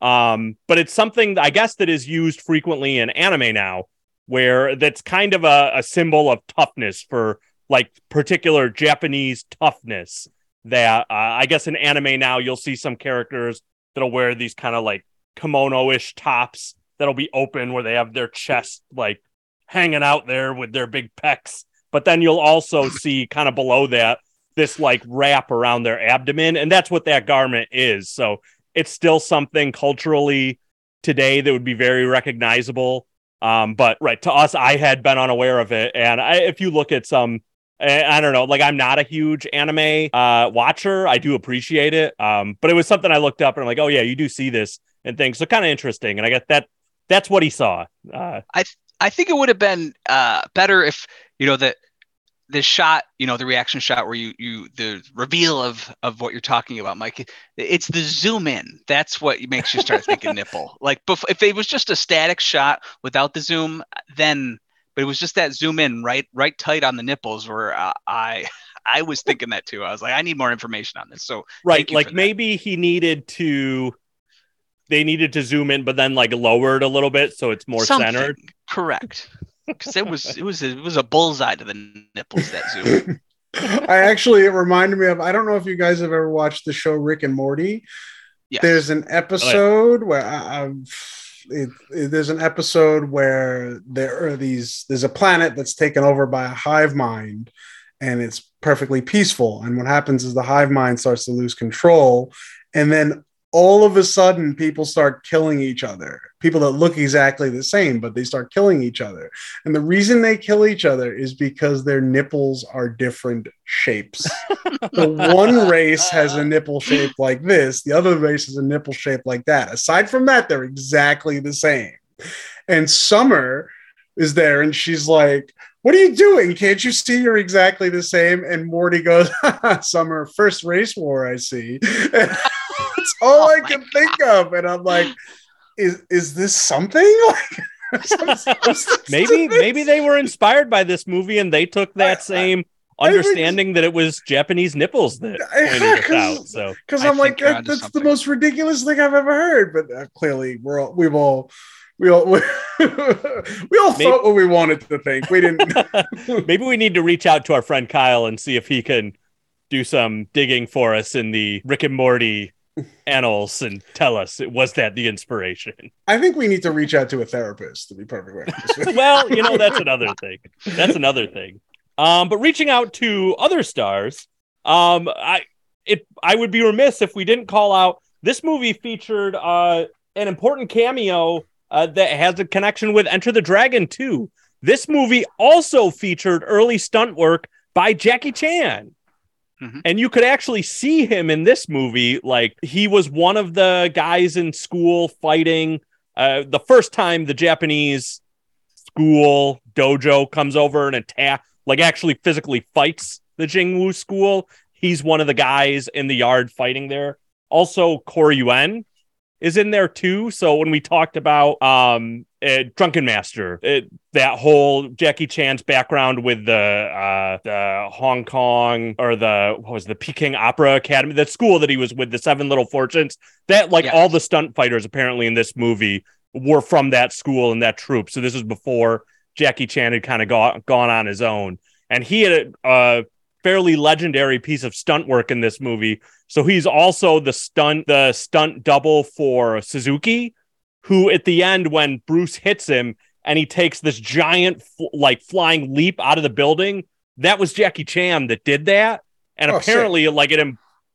Um, but it's something I guess that is used frequently in anime now, where that's kind of a, a symbol of toughness for like particular Japanese toughness. That uh, I guess in anime now you'll see some characters that'll wear these kind of like kimono-ish tops that'll be open where they have their chest like hanging out there with their big pecs. But then you'll also (laughs) see kind of below that this like wrap around their abdomen, and that's what that garment is. So it's still something culturally today that would be very recognizable. Um, but right to us, I had been unaware of it, and I, if you look at some, I, I don't know, like I'm not a huge anime uh, watcher. I do appreciate it, um, but it was something I looked up and I'm like, oh yeah, you do see this and things, so kind of interesting. And I got that that's what he saw. Uh, I th- I think it would have been uh, better if you know that the shot, you know, the reaction shot where you you the reveal of of what you're talking about, Mike. It's the zoom in. That's what makes you start thinking (laughs) nipple. Like if it was just a static shot without the zoom, then but it was just that zoom in right right tight on the nipples where uh, I (laughs) I was thinking that too. I was like, I need more information on this. So right, like maybe he needed to they needed to zoom in, but then like lower it a little bit so it's more Something. centered. Correct. Because it was it was it was a bullseye to the nipples that zoom. (laughs) I actually it reminded me of I don't know if you guys have ever watched the show Rick and Morty. Yes. There's an episode where I, I've it, it- there's an episode where there are these there's a planet that's taken over by a hive mind and it's perfectly peaceful. And what happens is the hive mind starts to lose control. And then all of a sudden people start killing each other people that look exactly the same but they start killing each other. And the reason they kill each other is because their nipples are different shapes. (laughs) The one race has a nipple shape like this the other race has a nipple shape like that. Aside from that they're exactly the same. And summer is there and she's like what are you doing? Can't you see you're exactly the same? And morty goes (laughs) summer first race war i see. (laughs) That's all Oh i can think of. And i'm like is is this something (laughs) (laughs) Maybe maybe they were inspired by this movie and they took I- that same I think- understanding that it was Japanese nipples that (laughs) pointed this out. So because I I'm like that, onto that's the most ridiculous thing I've ever heard. But uh, clearly, we're all we've all we all we, all Maybe- thought what we wanted to think. We didn't. maybe we need to reach out to our friend Kyle and see if he can do some digging for us in the Rick and Morty annals and tell us was that the inspiration. I think we need to reach out to a therapist to be perfectly honest. (laughs) well, you know, that's another thing. That's another thing. Um, but reaching out to other stars, um, I it I would be remiss if we didn't call out this movie featured uh an important cameo uh, that has a connection with Enter the Dragon too. This movie also featured early stunt work by Jackie Chan. Mhm. And you could actually see him in this movie. Like he was one of the guys in school fighting. Uh, the first time the Japanese school dojo comes over and attack, like actually physically fights the Jingwu school. He's one of the guys in the yard fighting there. Also, Corey Yuen is in there too. So when we talked about um uh, Drunken Master, it, that whole Jackie Chan's background with the uh the Hong Kong or the what was it, the Peking Opera Academy, that school that he was with, the Seven Little Fortunes, that like Yes. all the stunt fighters apparently in this movie were from that school and that troop. So this was before Jackie Chan had kind of gone gone on his own, and he had a, a fairly legendary piece of stunt work in this movie. So he's also the stunt the stunt double for Suzuki, who at the end when Bruce hits him and he takes this giant like flying leap out of the building, that was Jackie Chan that did that, and Oh, apparently like it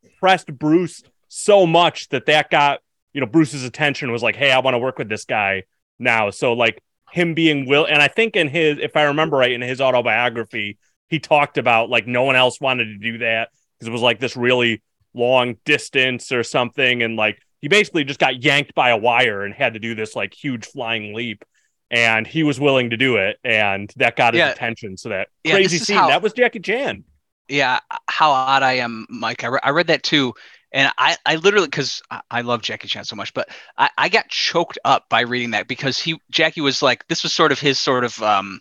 impressed Bruce so much that that got you know Bruce's attention was like, hey, I want to work with this guy now. So like him being will, and I think in his, if I remember right, in his autobiography, he talked about like no one else wanted to do that because it was like this really long distance or something, and like he basically just got yanked by a wire and had to do this like huge flying leap. And he was willing to do it, and that got his Yeah. attention. So that Yeah, crazy scene how- that was Jackie Chan. yeah how odd i am mike i, re- I read that too and i i literally because I, love jackie chan so much but I, I got choked up by reading that because he jackie was like this was sort of his sort of um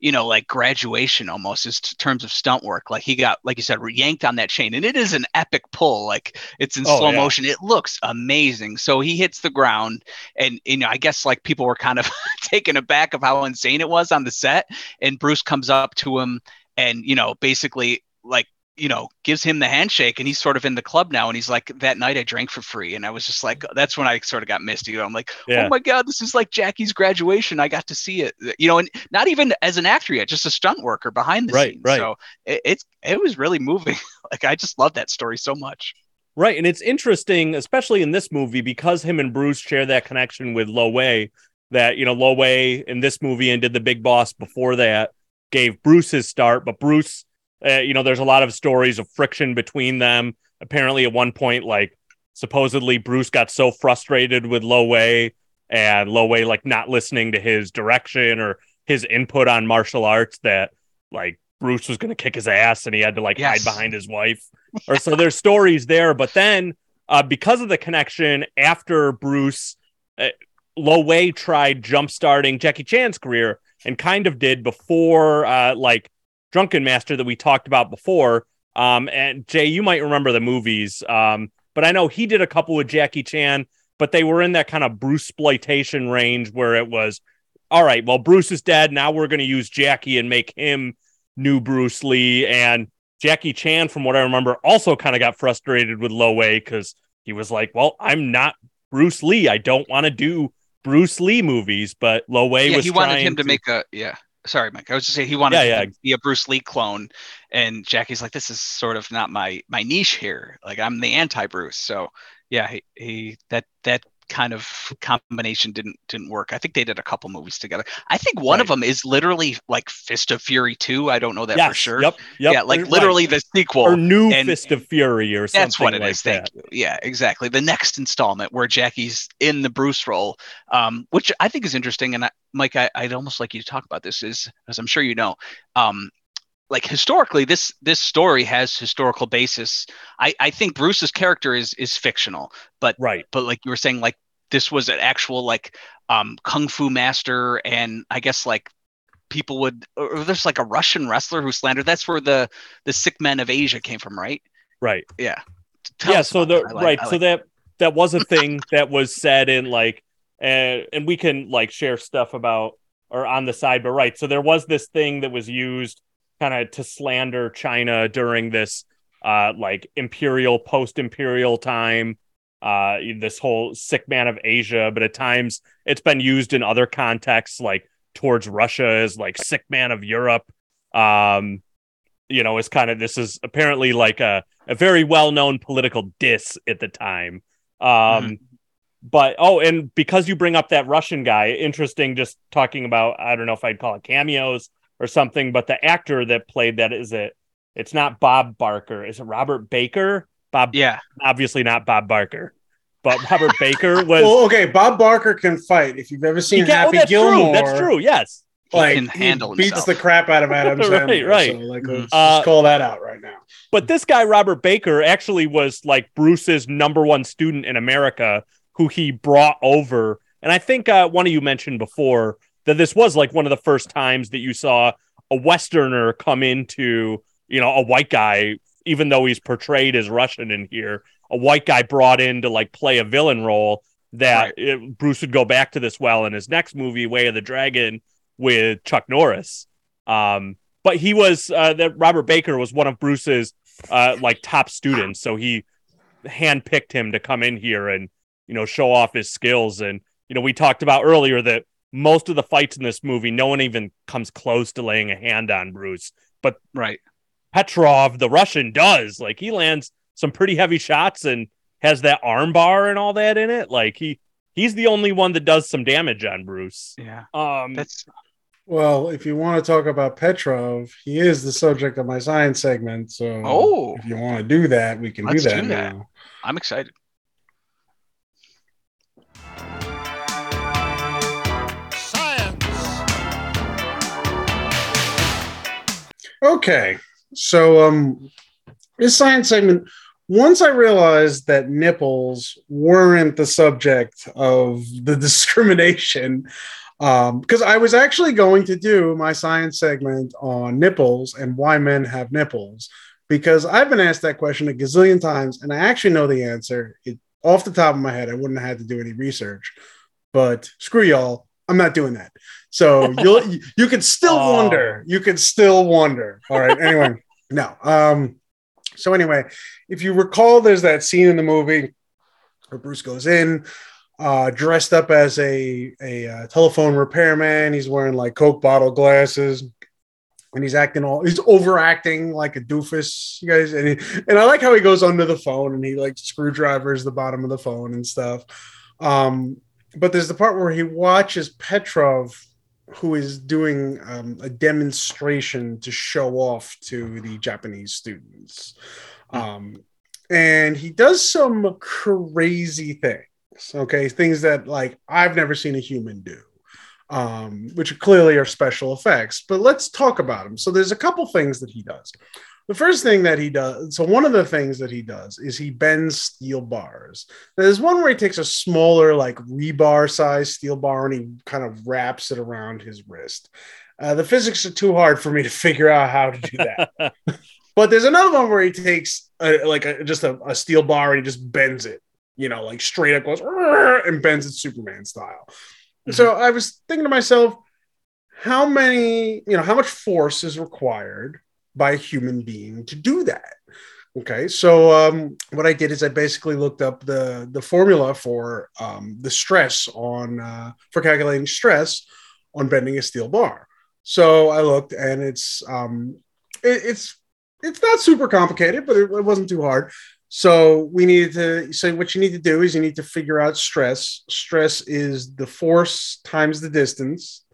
you know like graduation almost in terms of stunt work. Like he got like you said yanked on that chain. And it is an epic pull. Like it's in Oh, slow yeah. motion. It looks amazing. So he hits the ground and you know i guess like people were kind of (laughs) taken aback of how insane it was on the set. And bruce comes up to him and you know basically like you know gives him the handshake and he's sort of in the club now and he's like that night i drank for free and i was just like that's when i sort of got misty i'm like oh Yeah. oh my god this is like jackie's graduation i got to see it you know and not even as an actor yet just a stunt worker behind the Right, scenes right. so it, it's it was really moving (laughs) like i just love that story so much Right. And it's interesting, especially in this movie, because him and Bruce share that connection with Lo Wei, that, you know, Lo Wei in this movie and did the big boss before that gave Bruce his start. But Bruce, uh, you know, there's a lot of stories of friction between them. Apparently, at one point, like, supposedly Bruce got so frustrated with Lo Wei and Lo Wei, like, not listening to his direction or his input on martial arts that, like, Bruce was going to kick his ass and he had to, like, Yes. hide behind his wife (laughs) or so there's stories there. But then, uh, because of the connection after Bruce, uh, Lo Wei tried jumpstarting Jackie Chan's career and kind of did before, uh, like Drunken Master that we talked about before. Um, and Jay, you might remember the movies, um, but I know he did a couple with Jackie Chan, but they were in that kind of Bruce exploitation range where it was, all right, well, Bruce is dead. Now we're going to use Jackie and make him new Bruce Lee. And Jackie Chan, from what I remember, also kind of got frustrated with Lo Wei because he was like, "Well, I'm not Bruce Lee. I don't want to do Bruce Lee movies." But Lo Wei yeah was he wanted him to, make a yeah sorry mike i was just saying he wanted Yeah, yeah. to be a bruce lee clone and jackie's like this is sort of not my my niche here like i'm the anti-bruce so yeah he, he that that kind of combination didn't didn't work i think they did a couple movies together i think one of them is literally like fist of fury 2 i don't know that yes, for sure Yep, yep. yeah like right. literally the sequel or New and- Fist of Fury or something. that's what it like is. that. Thank you. Yeah, exactly. The next installment where Jackie's in the Bruce role, um, which I think is interesting. And I, Mike, I, I'd almost like you to talk about this, is as I'm sure you know, um, like historically, this this story has historical basis. I, I think Bruce's character is is fictional, but Right. but like you were saying, like this was an actual like um, kung fu master, and I guess like people would or there's like a Russian wrestler who slandered. That's where the the sick men of Asia came from, right? Right. Yeah. Tell yeah so the like- right I so that that was a (laughs) thing that was said in like and and we can like share stuff about or on the side but right so there was this thing that was used kind of to slander china during this uh like imperial post imperial time uh this whole sick man of asia but at times it's been used in other contexts like towards russia as like sick man of europe um you know is kind of this is apparently like a a very well-known political diss at the time. Um, Mhm. But oh, and because you bring up that Russian guy, interesting. Just talking about, I don't know if I'd call it cameos or something, but the actor that played that is it. It's not Bob Barker. Is it Robert Baker? Bob, yeah. obviously not Bob Barker, but (laughs) Robert Baker was. Well, okay, Bob Barker can fight. If you've ever seen can- oh, Happy that's Gilmore, true. That's true. Yes. He like can he handle beats himself. the crap out of (laughs) Adam Right, Sandler. right. So, like, let's Uh, just call that out right now. But this guy, Robert Baker, actually was like Bruce's number one student in America who he brought over. And I think uh, one of you mentioned before that this was like one of the first times that you saw a Westerner come into, you know, a white guy, even though he's portrayed as Russian in here, a white guy brought in to like play a villain role that it- Bruce would go back to this well in his next movie, Way of the Dragon, with Chuck Norris. Um, but he was uh, that Robert Baker was one of Bruce's uh, like top students, so he handpicked him to come in here and you know show off his skills. And you know we talked about earlier that most of the fights in this movie, no one even comes close to laying a hand on Bruce, but Right. Petrov, the Russian, does. Like he lands some pretty heavy shots and has that arm bar and all that in it. Like he he's the only one that does some damage on Bruce. Yeah. Um, That's Well, if you want to talk about Petrov, he is the subject of my science segment. So, Oh. if you want to do that, we can Let's do that. do that. now. I'm excited. Okay, so um, this science segment. Once I realized that nipples weren't the subject of the (laughs) discrimination, um, because I was actually going to do my science segment on nipples and why men have nipples, because I've been asked that question a gazillion times, and I actually know the answer. It off the top of my head, I wouldn't have had to do any research, but screw y'all, I'm not doing that. So (laughs) you'll you, you could still Oh. wonder. You can still wonder. All right. Anyway, (laughs) no. Um. So anyway, if you recall, there's that scene in the movie where Bruce goes in, uh, dressed up as a a uh, telephone repairman. He's wearing like Coke bottle glasses. And he's acting all he's overacting like a doofus, you guys. And he, and I like how he goes under the phone and he like screwdrivers the bottom of the phone and stuff. Um, but there's the part where he watches Petrov, who is doing um, a demonstration to show off to the Japanese students. Um, and he does some crazy things, okay? Things that like I've never seen a human do. Um, which clearly are special effects, but let's talk about them. So there's a couple things that he does. The first thing that he does, so one of the things that he does is he bends steel bars. There's one where he takes a smaller, like rebar size steel bar and he kind of wraps it around his wrist. Uh, the physics are too hard for me to figure out how to do that. (laughs) but there's another one where he takes a, like a, just a, a steel bar and he just bends it, you know, like straight up goes and bends it Superman style. So I was thinking to myself, how many, you know, how much force is required by a human being to do that? Okay, so um, what I did is I basically looked up the the formula for um, the stress on uh, for calculating stress on bending a steel bar. So I looked, and it's um, it, it's it's not super complicated, but it, it wasn't too hard. So we needed to so what you need to do is you need to figure out stress. Stress is the force times the distance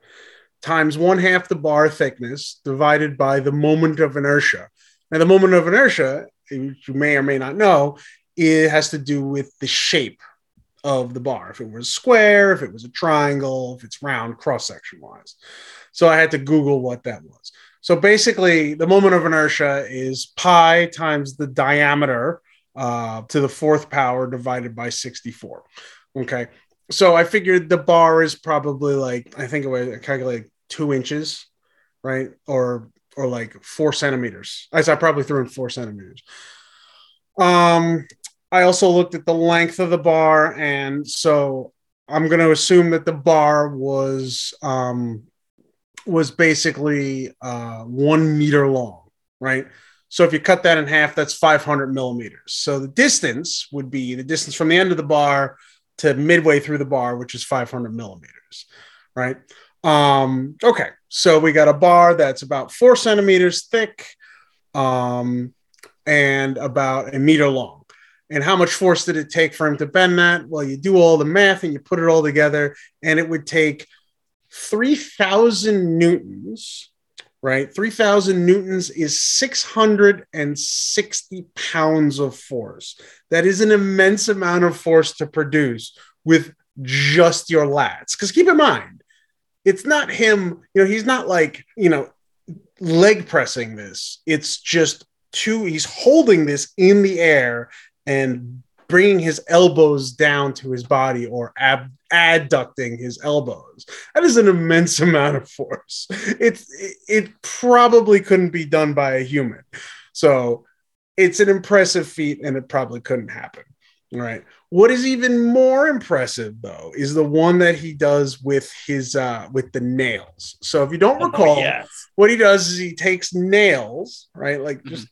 times one half the bar thickness divided by the moment of inertia. Now the moment of inertia, you may or may not know, it has to do with the shape of the bar. If it was square, if it was a triangle, if it's round, cross section wise. So I had to Google what that was. So basically, the moment of inertia is pi times the diameter uh, to the fourth power divided by 64. Okay. So I figured the bar is probably like, I think it was calculated two inches, right? Or or like four centimeters. I, I probably threw in four centimeters. Um, I also looked at the length of the bar, and so I'm going to assume that the bar was um, was basically uh, one meter long, right? So if you cut that in half, that's 500 millimeters. So the distance would be the distance from the end of the bar to midway through the bar, which is 500 millimeters, right? Um, okay, so we got a bar that's about four centimeters thick um, and about a meter long. And how much force did it take for him to bend that? Well, you do all the math and you put it all together, and it would take 3,000 newtons, right? 3,000 newtons is 660 pounds of force. That is an immense amount of force to produce with just your lats. Because keep in mind, it's not him, you know, he's not like, you know, leg pressing this. It's just two, he's holding this in the air and bringing his elbows down to his body or ab- adducting his elbows. That is an immense (laughs) amount of force. It's it, it probably couldn't be done by a human. So it's an impressive feat and it probably couldn't happen. Right. What is even more impressive though is the one that he does with his uh with the nails. So if you don't recall, Oh, yes. what he does is he takes nails, right? Like just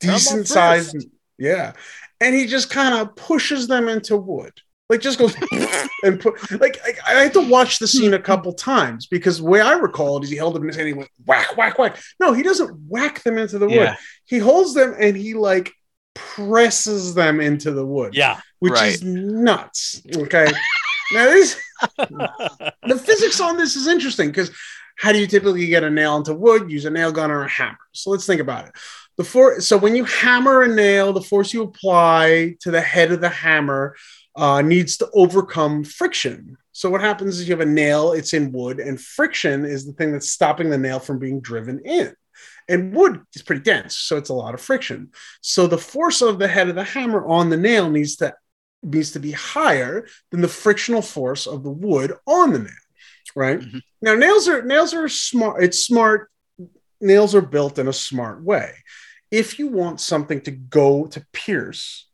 Come on decent sized, yeah, and he just kind of pushes them into wood. Like just goes (laughs) and put like I, I had to watch the scene a couple times because the way I recall it is he held them in his hand, he went whack, whack, whack. No, he doesn't whack them into the wood. Yeah. He holds them and he like presses them into the wood, Yeah. which Right. is nuts. Okay. now this (laughs) the physics on this is interesting because how do you typically get a nail into wood? Use a nail gun or a hammer. So let's think about it. The force. So when you hammer a nail, the force you apply to the head of the hammer uh, needs to overcome friction. So what happens is you have a nail, it's in wood, and friction is the thing that's stopping the nail from being driven in. And wood is pretty dense, so it's a lot of friction. So the force of the head of the hammer on the nail needs to needs to be higher than the frictional force of the wood on the nail, right? Mm-hmm. Now nails are nails are smart. It's smart. Nails are built in a smart way. If you want something to go to pierce,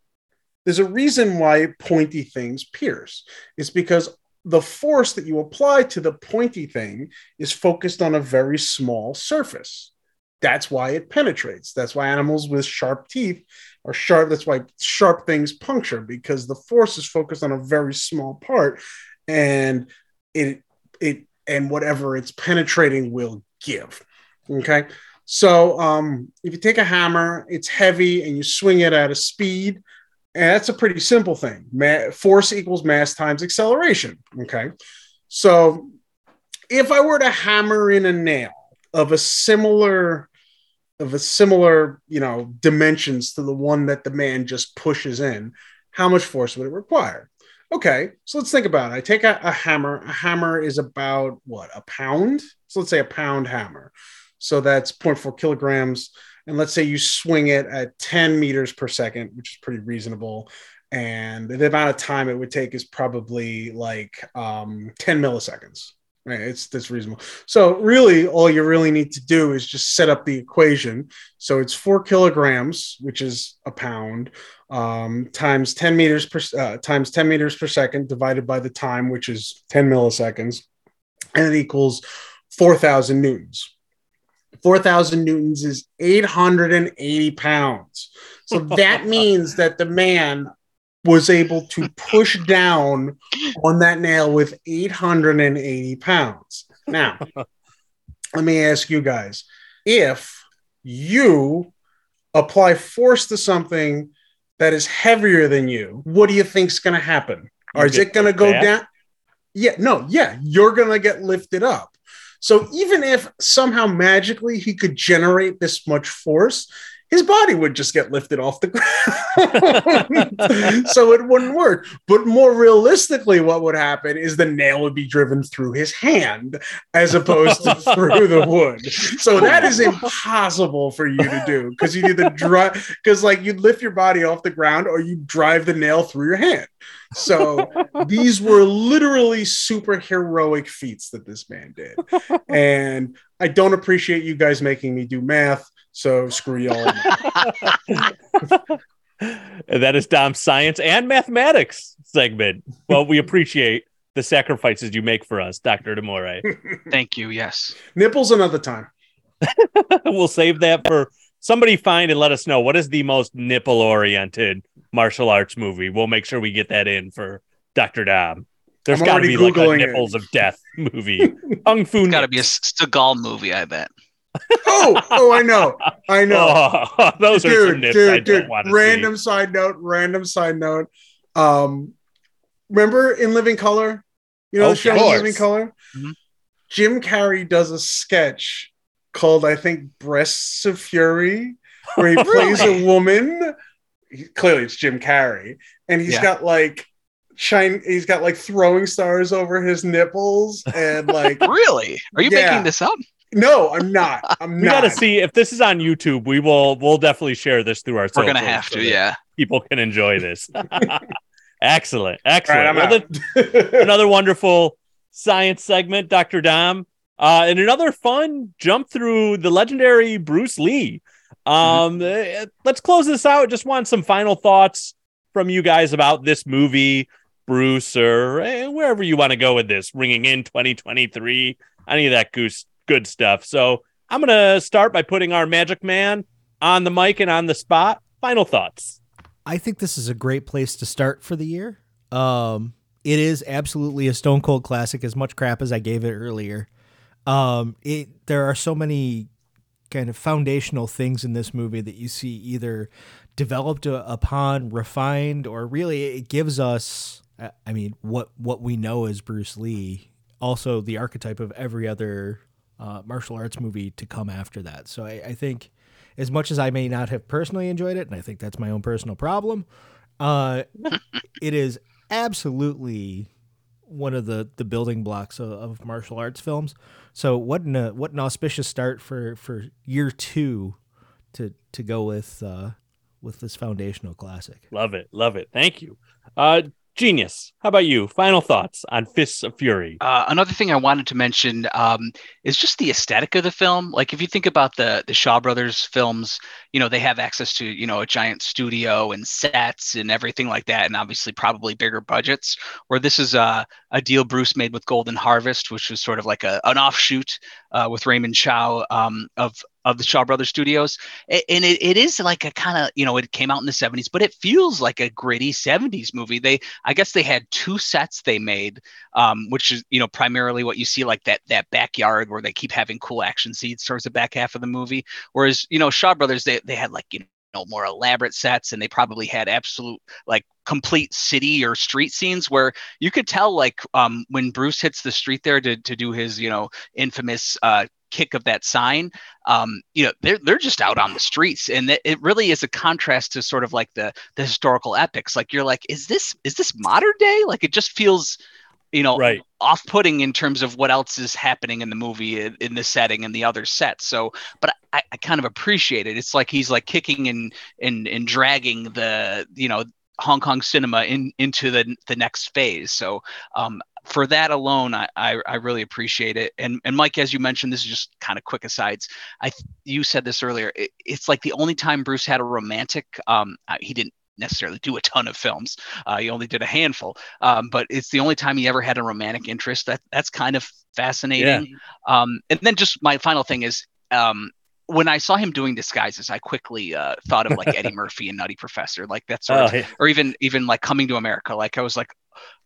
there's a reason why pointy things pierce. It's because the force that you apply to the pointy thing is focused on a very small surface. That's why it penetrates. That's why animals with sharp teeth are sharp. That's why sharp things puncture because the force is focused on a very small part, and it it and whatever it's penetrating will give. Okay, so um, if you take a hammer, it's heavy, and you swing it at a speed and that's a pretty simple thing. Ma- force equals mass times acceleration. Okay. So if I were to hammer in a nail of a similar of a similar, you know, dimensions to the one that the man just pushes in, how much force would it require? Okay, so let's think about it. I take a, a hammer. A hammer is about what? A pound? So let's say a pound hammer. So that's 0.4 kilograms and let's say you swing it at 10 meters per second, which is pretty reasonable. And the amount of time it would take is probably like um, 10 milliseconds. It's that's reasonable. So really, all you really need to do is just set up the equation. So it's four kilograms, which is a pound, um, times 10 meters per uh, times 10 meters per second divided by the time, which is 10 milliseconds, and it equals 4,000 newtons. 4,000 newtons is 880 pounds. So that (laughs) means that the man was able to push down on that nail with 880 pounds. Now, (laughs) let me ask you guys if you apply force to something that is heavier than you, what do you think is going to happen? Or is it going to go down? Yeah, no, yeah, you're going to get lifted up. So even if somehow magically he could generate this much force, his body would just get lifted off the ground. (laughs) so it wouldn't work. But more realistically, what would happen is the nail would be driven through his hand as opposed to (laughs) through the wood. So that is impossible for you to do because you either drive, because like you lift your body off the ground or you drive the nail through your hand. So these were literally super heroic feats that this man did. And I don't appreciate you guys making me do math. So screw y'all. that is Dom's science and mathematics segment. Well, we appreciate the sacrifices you make for us, Dr. Demore. (laughs) Thank you. Yes. Nipples another time. (laughs) we'll save that for somebody find and let us know what is the most nipple oriented martial arts movie. We'll make sure we get that in for Dr. Dom. There's got to be Googling like a nipples it. of death movie. (laughs) Kung Fu. Got to be a Seagal movie, I bet. Oh, oh, I know, I know. (laughs) Oh, (laughs) those dude, are some nips dude, I dude. Random see. side note. Random side note. Um, remember in Living Color? You know oh, the show Living Color. Mm-hmm. Jim Carrey does a sketch called, I think, Breasts of Fury, where he (laughs) plays a woman. He, clearly, it's Jim Carrey, and he's yeah. got like shine. He's got like throwing stars over his nipples, and like really, are you yeah. making this up? No, I'm not. I'm we not. gotta see if this is on YouTube. We will. We'll definitely share this through our. We're gonna have to. Yeah. People can enjoy this. (laughs) excellent, excellent. Right, another, (laughs) another wonderful science segment, Dr. Dom. Uh, and another fun jump through the legendary Bruce Lee. Um, mm-hmm. Let's close this out. Just want some final thoughts from you guys about this movie, Bruce, or eh, wherever you want to go with this, ringing in 2023, any of that goose good stuff. So I'm going to start by putting our Magic Man on the mic and on the spot. Final thoughts. I think this is a great place to start for the year. Um, it is absolutely a stone cold classic, as much crap as I gave it earlier. Um, it there are so many kind of foundational things in this movie that you see either developed upon, refined, or really it gives us. I mean, what what we know as Bruce Lee, also the archetype of every other uh, martial arts movie to come after that. So I, I think, as much as I may not have personally enjoyed it, and I think that's my own personal problem, uh, (laughs) it is absolutely one of the the building blocks of, of martial arts films. So what an uh, what an auspicious start for for year two to to go with uh, with this foundational classic. Love it. Love it. Thank you. Genius. How about you? Final thoughts on Fists of Fury? Uh, another thing I wanted to mention um, is just the aesthetic of the film. Like if you think about the the Shaw Brothers films, you know they have access to you know a giant studio and sets and everything like that, and obviously probably bigger budgets. Where this is a, a deal Bruce made with Golden Harvest, which was sort of like a, an offshoot uh, with Raymond Chow um, of of the Shaw Brothers Studios. And it, it is like a kind of, you know, it came out in the 70s, but it feels like a gritty 70s movie. They, I guess they had two sets they made, um, which is, you know, primarily what you see like that, that backyard where they keep having cool action scenes towards the back half of the movie. Whereas, you know, Shaw Brothers, they, they had like, you know, more elaborate sets and they probably had absolute like complete city or street scenes where you could tell like um, when Bruce hits the street there to, to do his you know infamous uh, kick of that sign um, you know they're they're just out on the streets. And it, really is a contrast to sort of like the the historical epics. Like you're like is this is this modern day? Like it just feels you know Right. off-putting in terms of what else is happening in the movie in, in the setting and the other sets so but I, I kind of appreciate it. It's like he's like kicking and and and dragging the you know hong kong cinema in into the the next phase. So um for that alone, I, I, I really appreciate it. And and Mike, as you mentioned, this is just kind of quick asides. I you said this earlier. It, it's like the only time Bruce had a romantic. Um, he didn't necessarily do a ton of films. Uh, he only did a handful. Um, but it's the only time he ever had a romantic interest. That that's kind of fascinating. Um, and then just my final thing is. Um, when I saw him doing disguises, I quickly uh, thought of like Eddie (laughs) Murphy and Nutty Professor, like that sort Oh, of, yeah. or even even like Coming to America. Like I was like,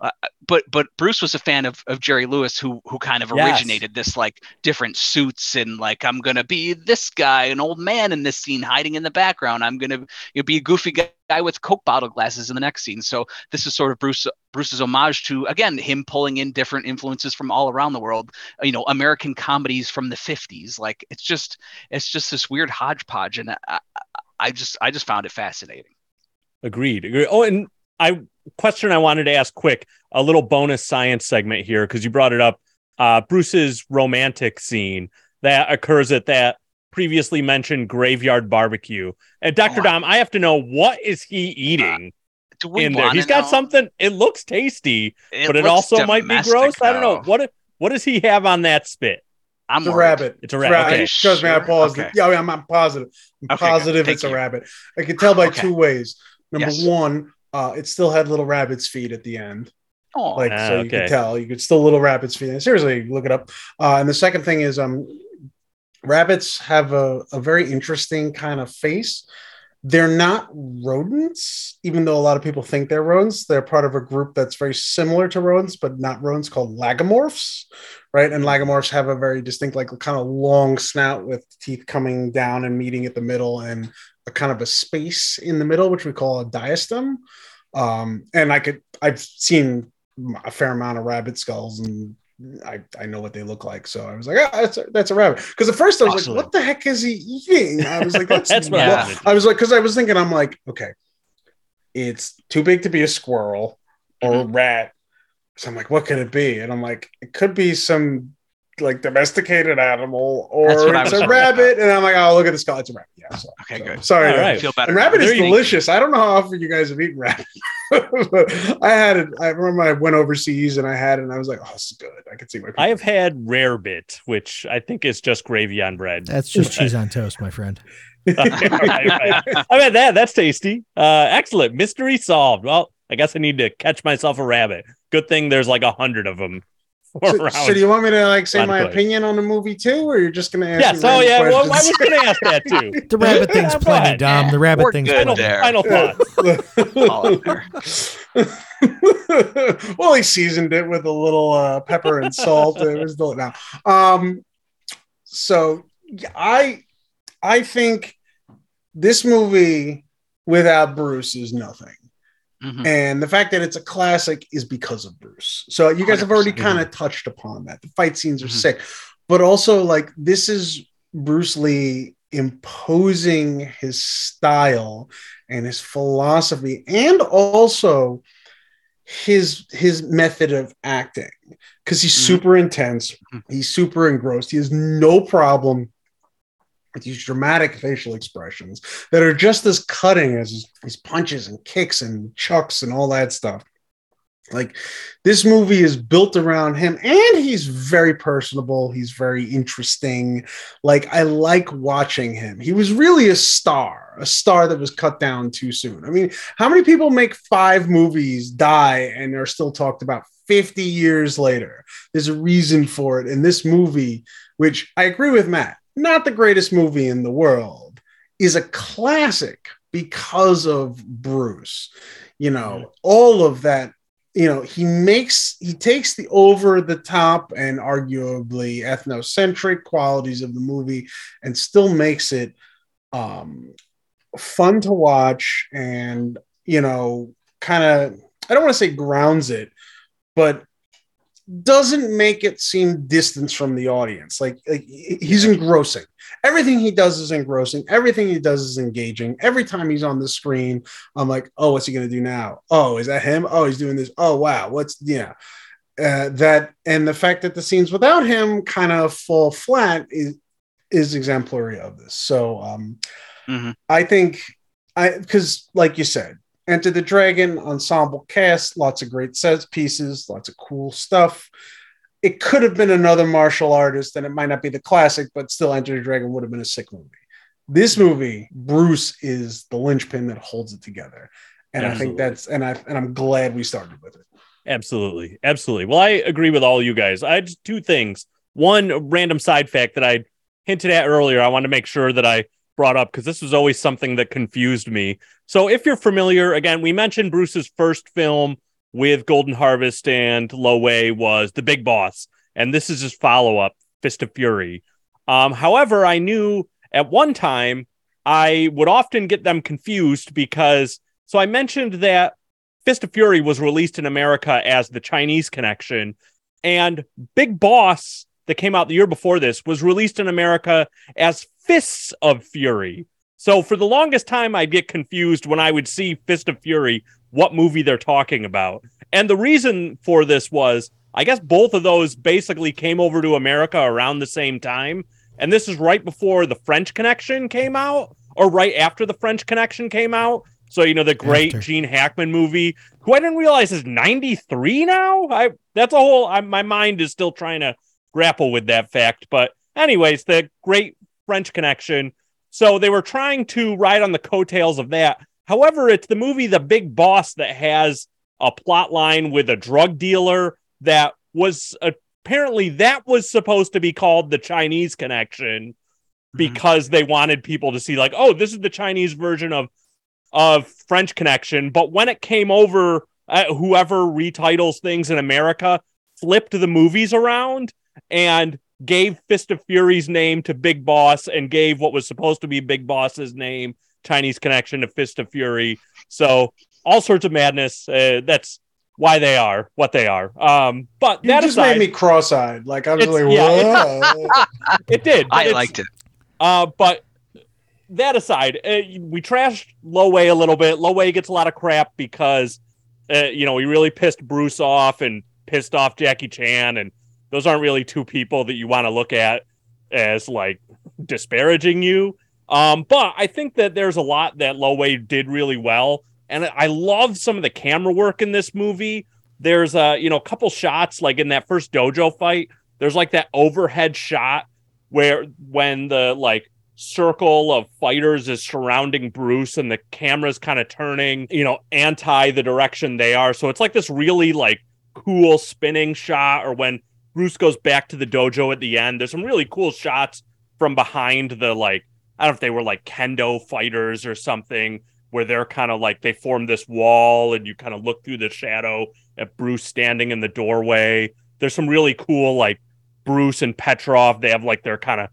uh, but but Bruce was a fan of, of Jerry Lewis, who who kind of Yes. originated this like different suits and like I'm gonna be this guy, an old man in this scene hiding in the background. I'm gonna you know, be a goofy guy with Coke bottle glasses in the next scene. So this is sort of Bruce Bruce's homage to again him pulling in different influences from all around the world. You know, American comedies from the 50s. Like it's just it's just this weird hodgepodge, and I, I, I just I just found it fascinating. Agreed. Agreed. Oh, and I question I wanted to ask quick a little bonus science segment here because you brought it up. Uh, Bruce's romantic scene that occurs at that previously mentioned graveyard barbecue. And Dr. Oh, Dom, I have to know what is he uh, eating Do we in there? He's got know? something. It looks tasty, but it looks also might be domestic, gross. I don't know though. what. What does he have on that spit? I'm It's a rabbit. It's a rabbit. Okay. Trust me, I Sure? paused Okay. Yeah, I'm, I'm positive. I'm Okay, positive Thank it's a rabbit. I can tell by Okay. two ways. Number Yes. one, uh, it still had little rabbit's feet at the end. Oh, Like Ah, so you okay. could tell. You could still little rabbit's feet. Seriously, look it up. Uh, and the second thing is um rabbits have a, a very interesting kind of face. They're not rodents, even though a lot of people think they're rodents. They're part of a group that's very similar to rodents, but not rodents called lagomorphs, right? And lagomorphs have a very distinct, like kind of long snout with teeth coming down and meeting at the middle and a kind of a space in the middle, which we call a diastem. Um, and I could, I've seen a fair amount of rabbit skulls and I, I know what they look like. So I was like, ah, that's a, that's a rabbit. Because at first I was like, what the heck is he eating? I was like, (laughs) that's, That's what I I was like, because I was thinking, I'm like, okay, it's too big to be a squirrel or a rat. So I'm like, what could it be? And I'm like, it could be some like domesticated animal or it's a worried rabbit. And I'm like, oh, look at the skull. It's a rabbit. Yeah. So, Okay, so- good. Sorry. All right. I feel better. and rabbit is delicious. I don't know how often you guys have eaten rabbit. but (laughs) I had it. I remember I went overseas and I had it and I was like, oh, this is good. I could see my I have had rarebit, which I think is just gravy on bread. That's just (laughs) cheese on toast, my friend. (laughs) Right, right. I mean that that's tasty. Uh excellent. Mystery solved. Well, I guess I need to catch myself a rabbit. Good thing there's like a hundred of them (laughs) So, so do you want me to like say my choice. opinion on the movie too, or you're just gonna ask? yes, me oh yeah. Well, I was gonna ask that too. (laughs) The rabbit (laughs) thing's Go plenty, ahead. Dom. The rabbit We're thing's good plenty. there. Final thoughts. All up there. well, he seasoned it with a little uh, pepper and salt. It was still now. Um, so I, I think this movie without Bruce is nothing. Mhm. And the fact that it's a classic is because of Bruce. So you guys have already 100%. kind of touched upon that. The fight scenes are Mhm. sick. but also like this is Bruce Lee imposing his style and his philosophy and also his his method of acting because he's Mhm. super intense he's super engrossed he has no problem these dramatic facial expressions that are just as cutting as his, punches and kicks and chucks and all that stuff. Like this movie is built around him and he's very personable. He's very interesting. Like i like watching him. He was really a star a star that was cut down too soon. I mean how many people make five movies die and are still talked about 50 years later? There's a reason for it. And this movie which i agree with matt not the greatest movie in the world is a classic because of bruce. You know all of that you know he makes he takes the over the top and arguably ethnocentric qualities of the movie and still makes it um fun to watch and you know kind of i don't want to say grounds it but doesn't make it seem distance from the audience. Like, like he's engrossing. Everything he does is engrossing. Everything he does is engaging. Every time he's on the screen i'm like oh what's he going to do now? Oh is that him? Oh he's doing this. Oh wow what's yeah. Uh, that and the fact that the scenes without him kind of fall flat is is exemplary of this. So um Mhm. i think i because like you said enter the dragon ensemble cast lots of great set pieces lots of cool stuff it could have been another martial artist and it might not be the classic but still enter the dragon would have been a sick movie this movie bruce is the linchpin that holds it together and i think that's and i and i'm glad we started with it Absolutely. Absolutely. Well, I agree with all you guys. I two things. One random side fact that I hinted at earlier, I want to make sure that I brought up because this was always something that confused me. So, if you're familiar, again, we mentioned Bruce's first film with Golden Harvest and Lo Wei was The Big Boss, and this is his follow up, Fist of Fury. Um, however, I knew at one time I would often get them confused because so I mentioned that Fist of Fury was released in America as the Chinese Connection, and Big Boss that came out the year before this was released in America as Fists of Fury. So for the longest time, I'd get confused when I would see Fist of Fury, what movie they're talking about. And the reason for this was, I guess both of those basically came over to America around the same time. And this is right before the French Connection came out, or right after the French Connection came out. So, you know, the great After. Gene Hackman movie, who I didn't realize is 93 now. I that's a whole I, my mind is still trying to grapple with that fact. But anyways, the great French connection. So they were trying to ride on the coattails of that. However, it's the movie The Big Boss that has a plot line with a drug dealer that was apparently that was supposed to be called the Chinese connection because they wanted people to see like, oh, this is the Chinese version of of French Connection. But when it came over, uh, whoever retitles things in America flipped the movies around and gave Fist of Fury's name to Big Boss and gave what was supposed to be Big Boss's name, Chinese Connection, to Fist of Fury. So all sorts of madness. Uh, that's why they are what they are. Um, but you that just aside, made me cross-eyed like i was It's- like yeah, Whoa. (laughs) it did. I liked it. Uh, but that aside, uh, we trashed Lo Wei a little bit. Lo Wei gets a lot of crap because, uh, you know, he really pissed Bruce off and pissed off Jackie Chan, and those aren't really two people that you want to look at as like disparaging you. Um, but I think that there's a lot that Lo Wei did really well, and I love some of the camera work in this movie. There's a you know a couple shots like in that first dojo fight. There's like that overhead shot where when the like circle of fighters is surrounding Bruce and the camera's kind of turning, you know, anti the direction they are. So it's like this really like cool spinning shot or when Bruce goes back to the dojo at the end. There's some really cool shots from behind the like I don't know if they were like kendo fighters or something where they're kind of like they form this wall and you kind of look through the shadow at Bruce standing in the doorway. There's some really cool like Bruce and Petrov, they have like their kind of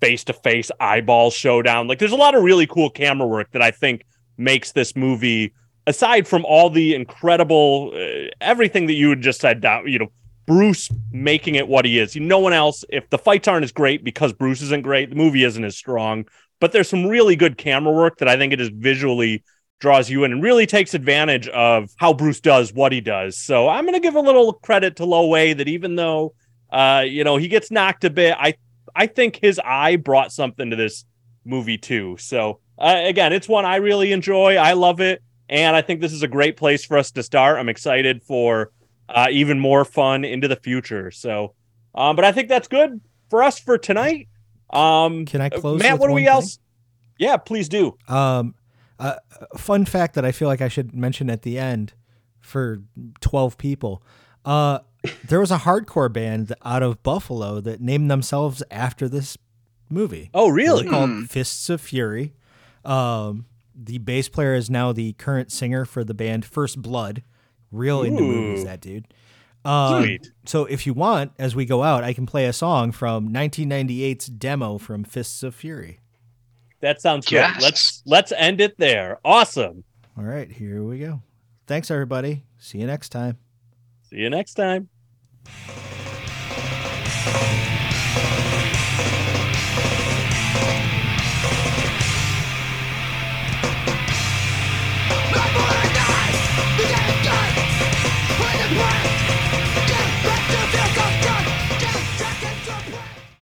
face to face eyeball showdown. Like there's a lot of really cool camera work that I think makes this movie aside from all the incredible uh, everything that you had just said down, you know, Bruce making it what he is. No one else. If the fights aren't as great because Bruce isn't great, the movie isn't as strong. But there's some really good camera work that I think it is visually draws you in and really takes advantage of how Bruce does what he does. So I'm going to give a little credit to Lo Wei that even though uh, you know he gets knocked a bit, I I think his eye brought something to this movie too. So uh, again, it's one I really enjoy. I love it, and I think this is a great place for us to start. I'm excited for uh, even more fun into the future. So, um, but I think that's good for us for tonight. Um, Can I close? Matt, with what do we thing? else? Yeah, please do. Um, uh, fun fact that I feel like I should mention at the end for 12 people. Uh, there was a hardcore band out of Buffalo that named themselves after this movie. Oh, They're really? called Hmm. Fists of Fury. Um, the bass player is now the current singer for the band First Blood. Real into movies, that dude. Um, Sweet. so if you want, as we go out, I can play a song from 1998's demo from Fists of Fury. That sounds good. Yes. Let's let's end it there. Awesome. All right, here we go. Thanks, everybody. See you next time. See you next time.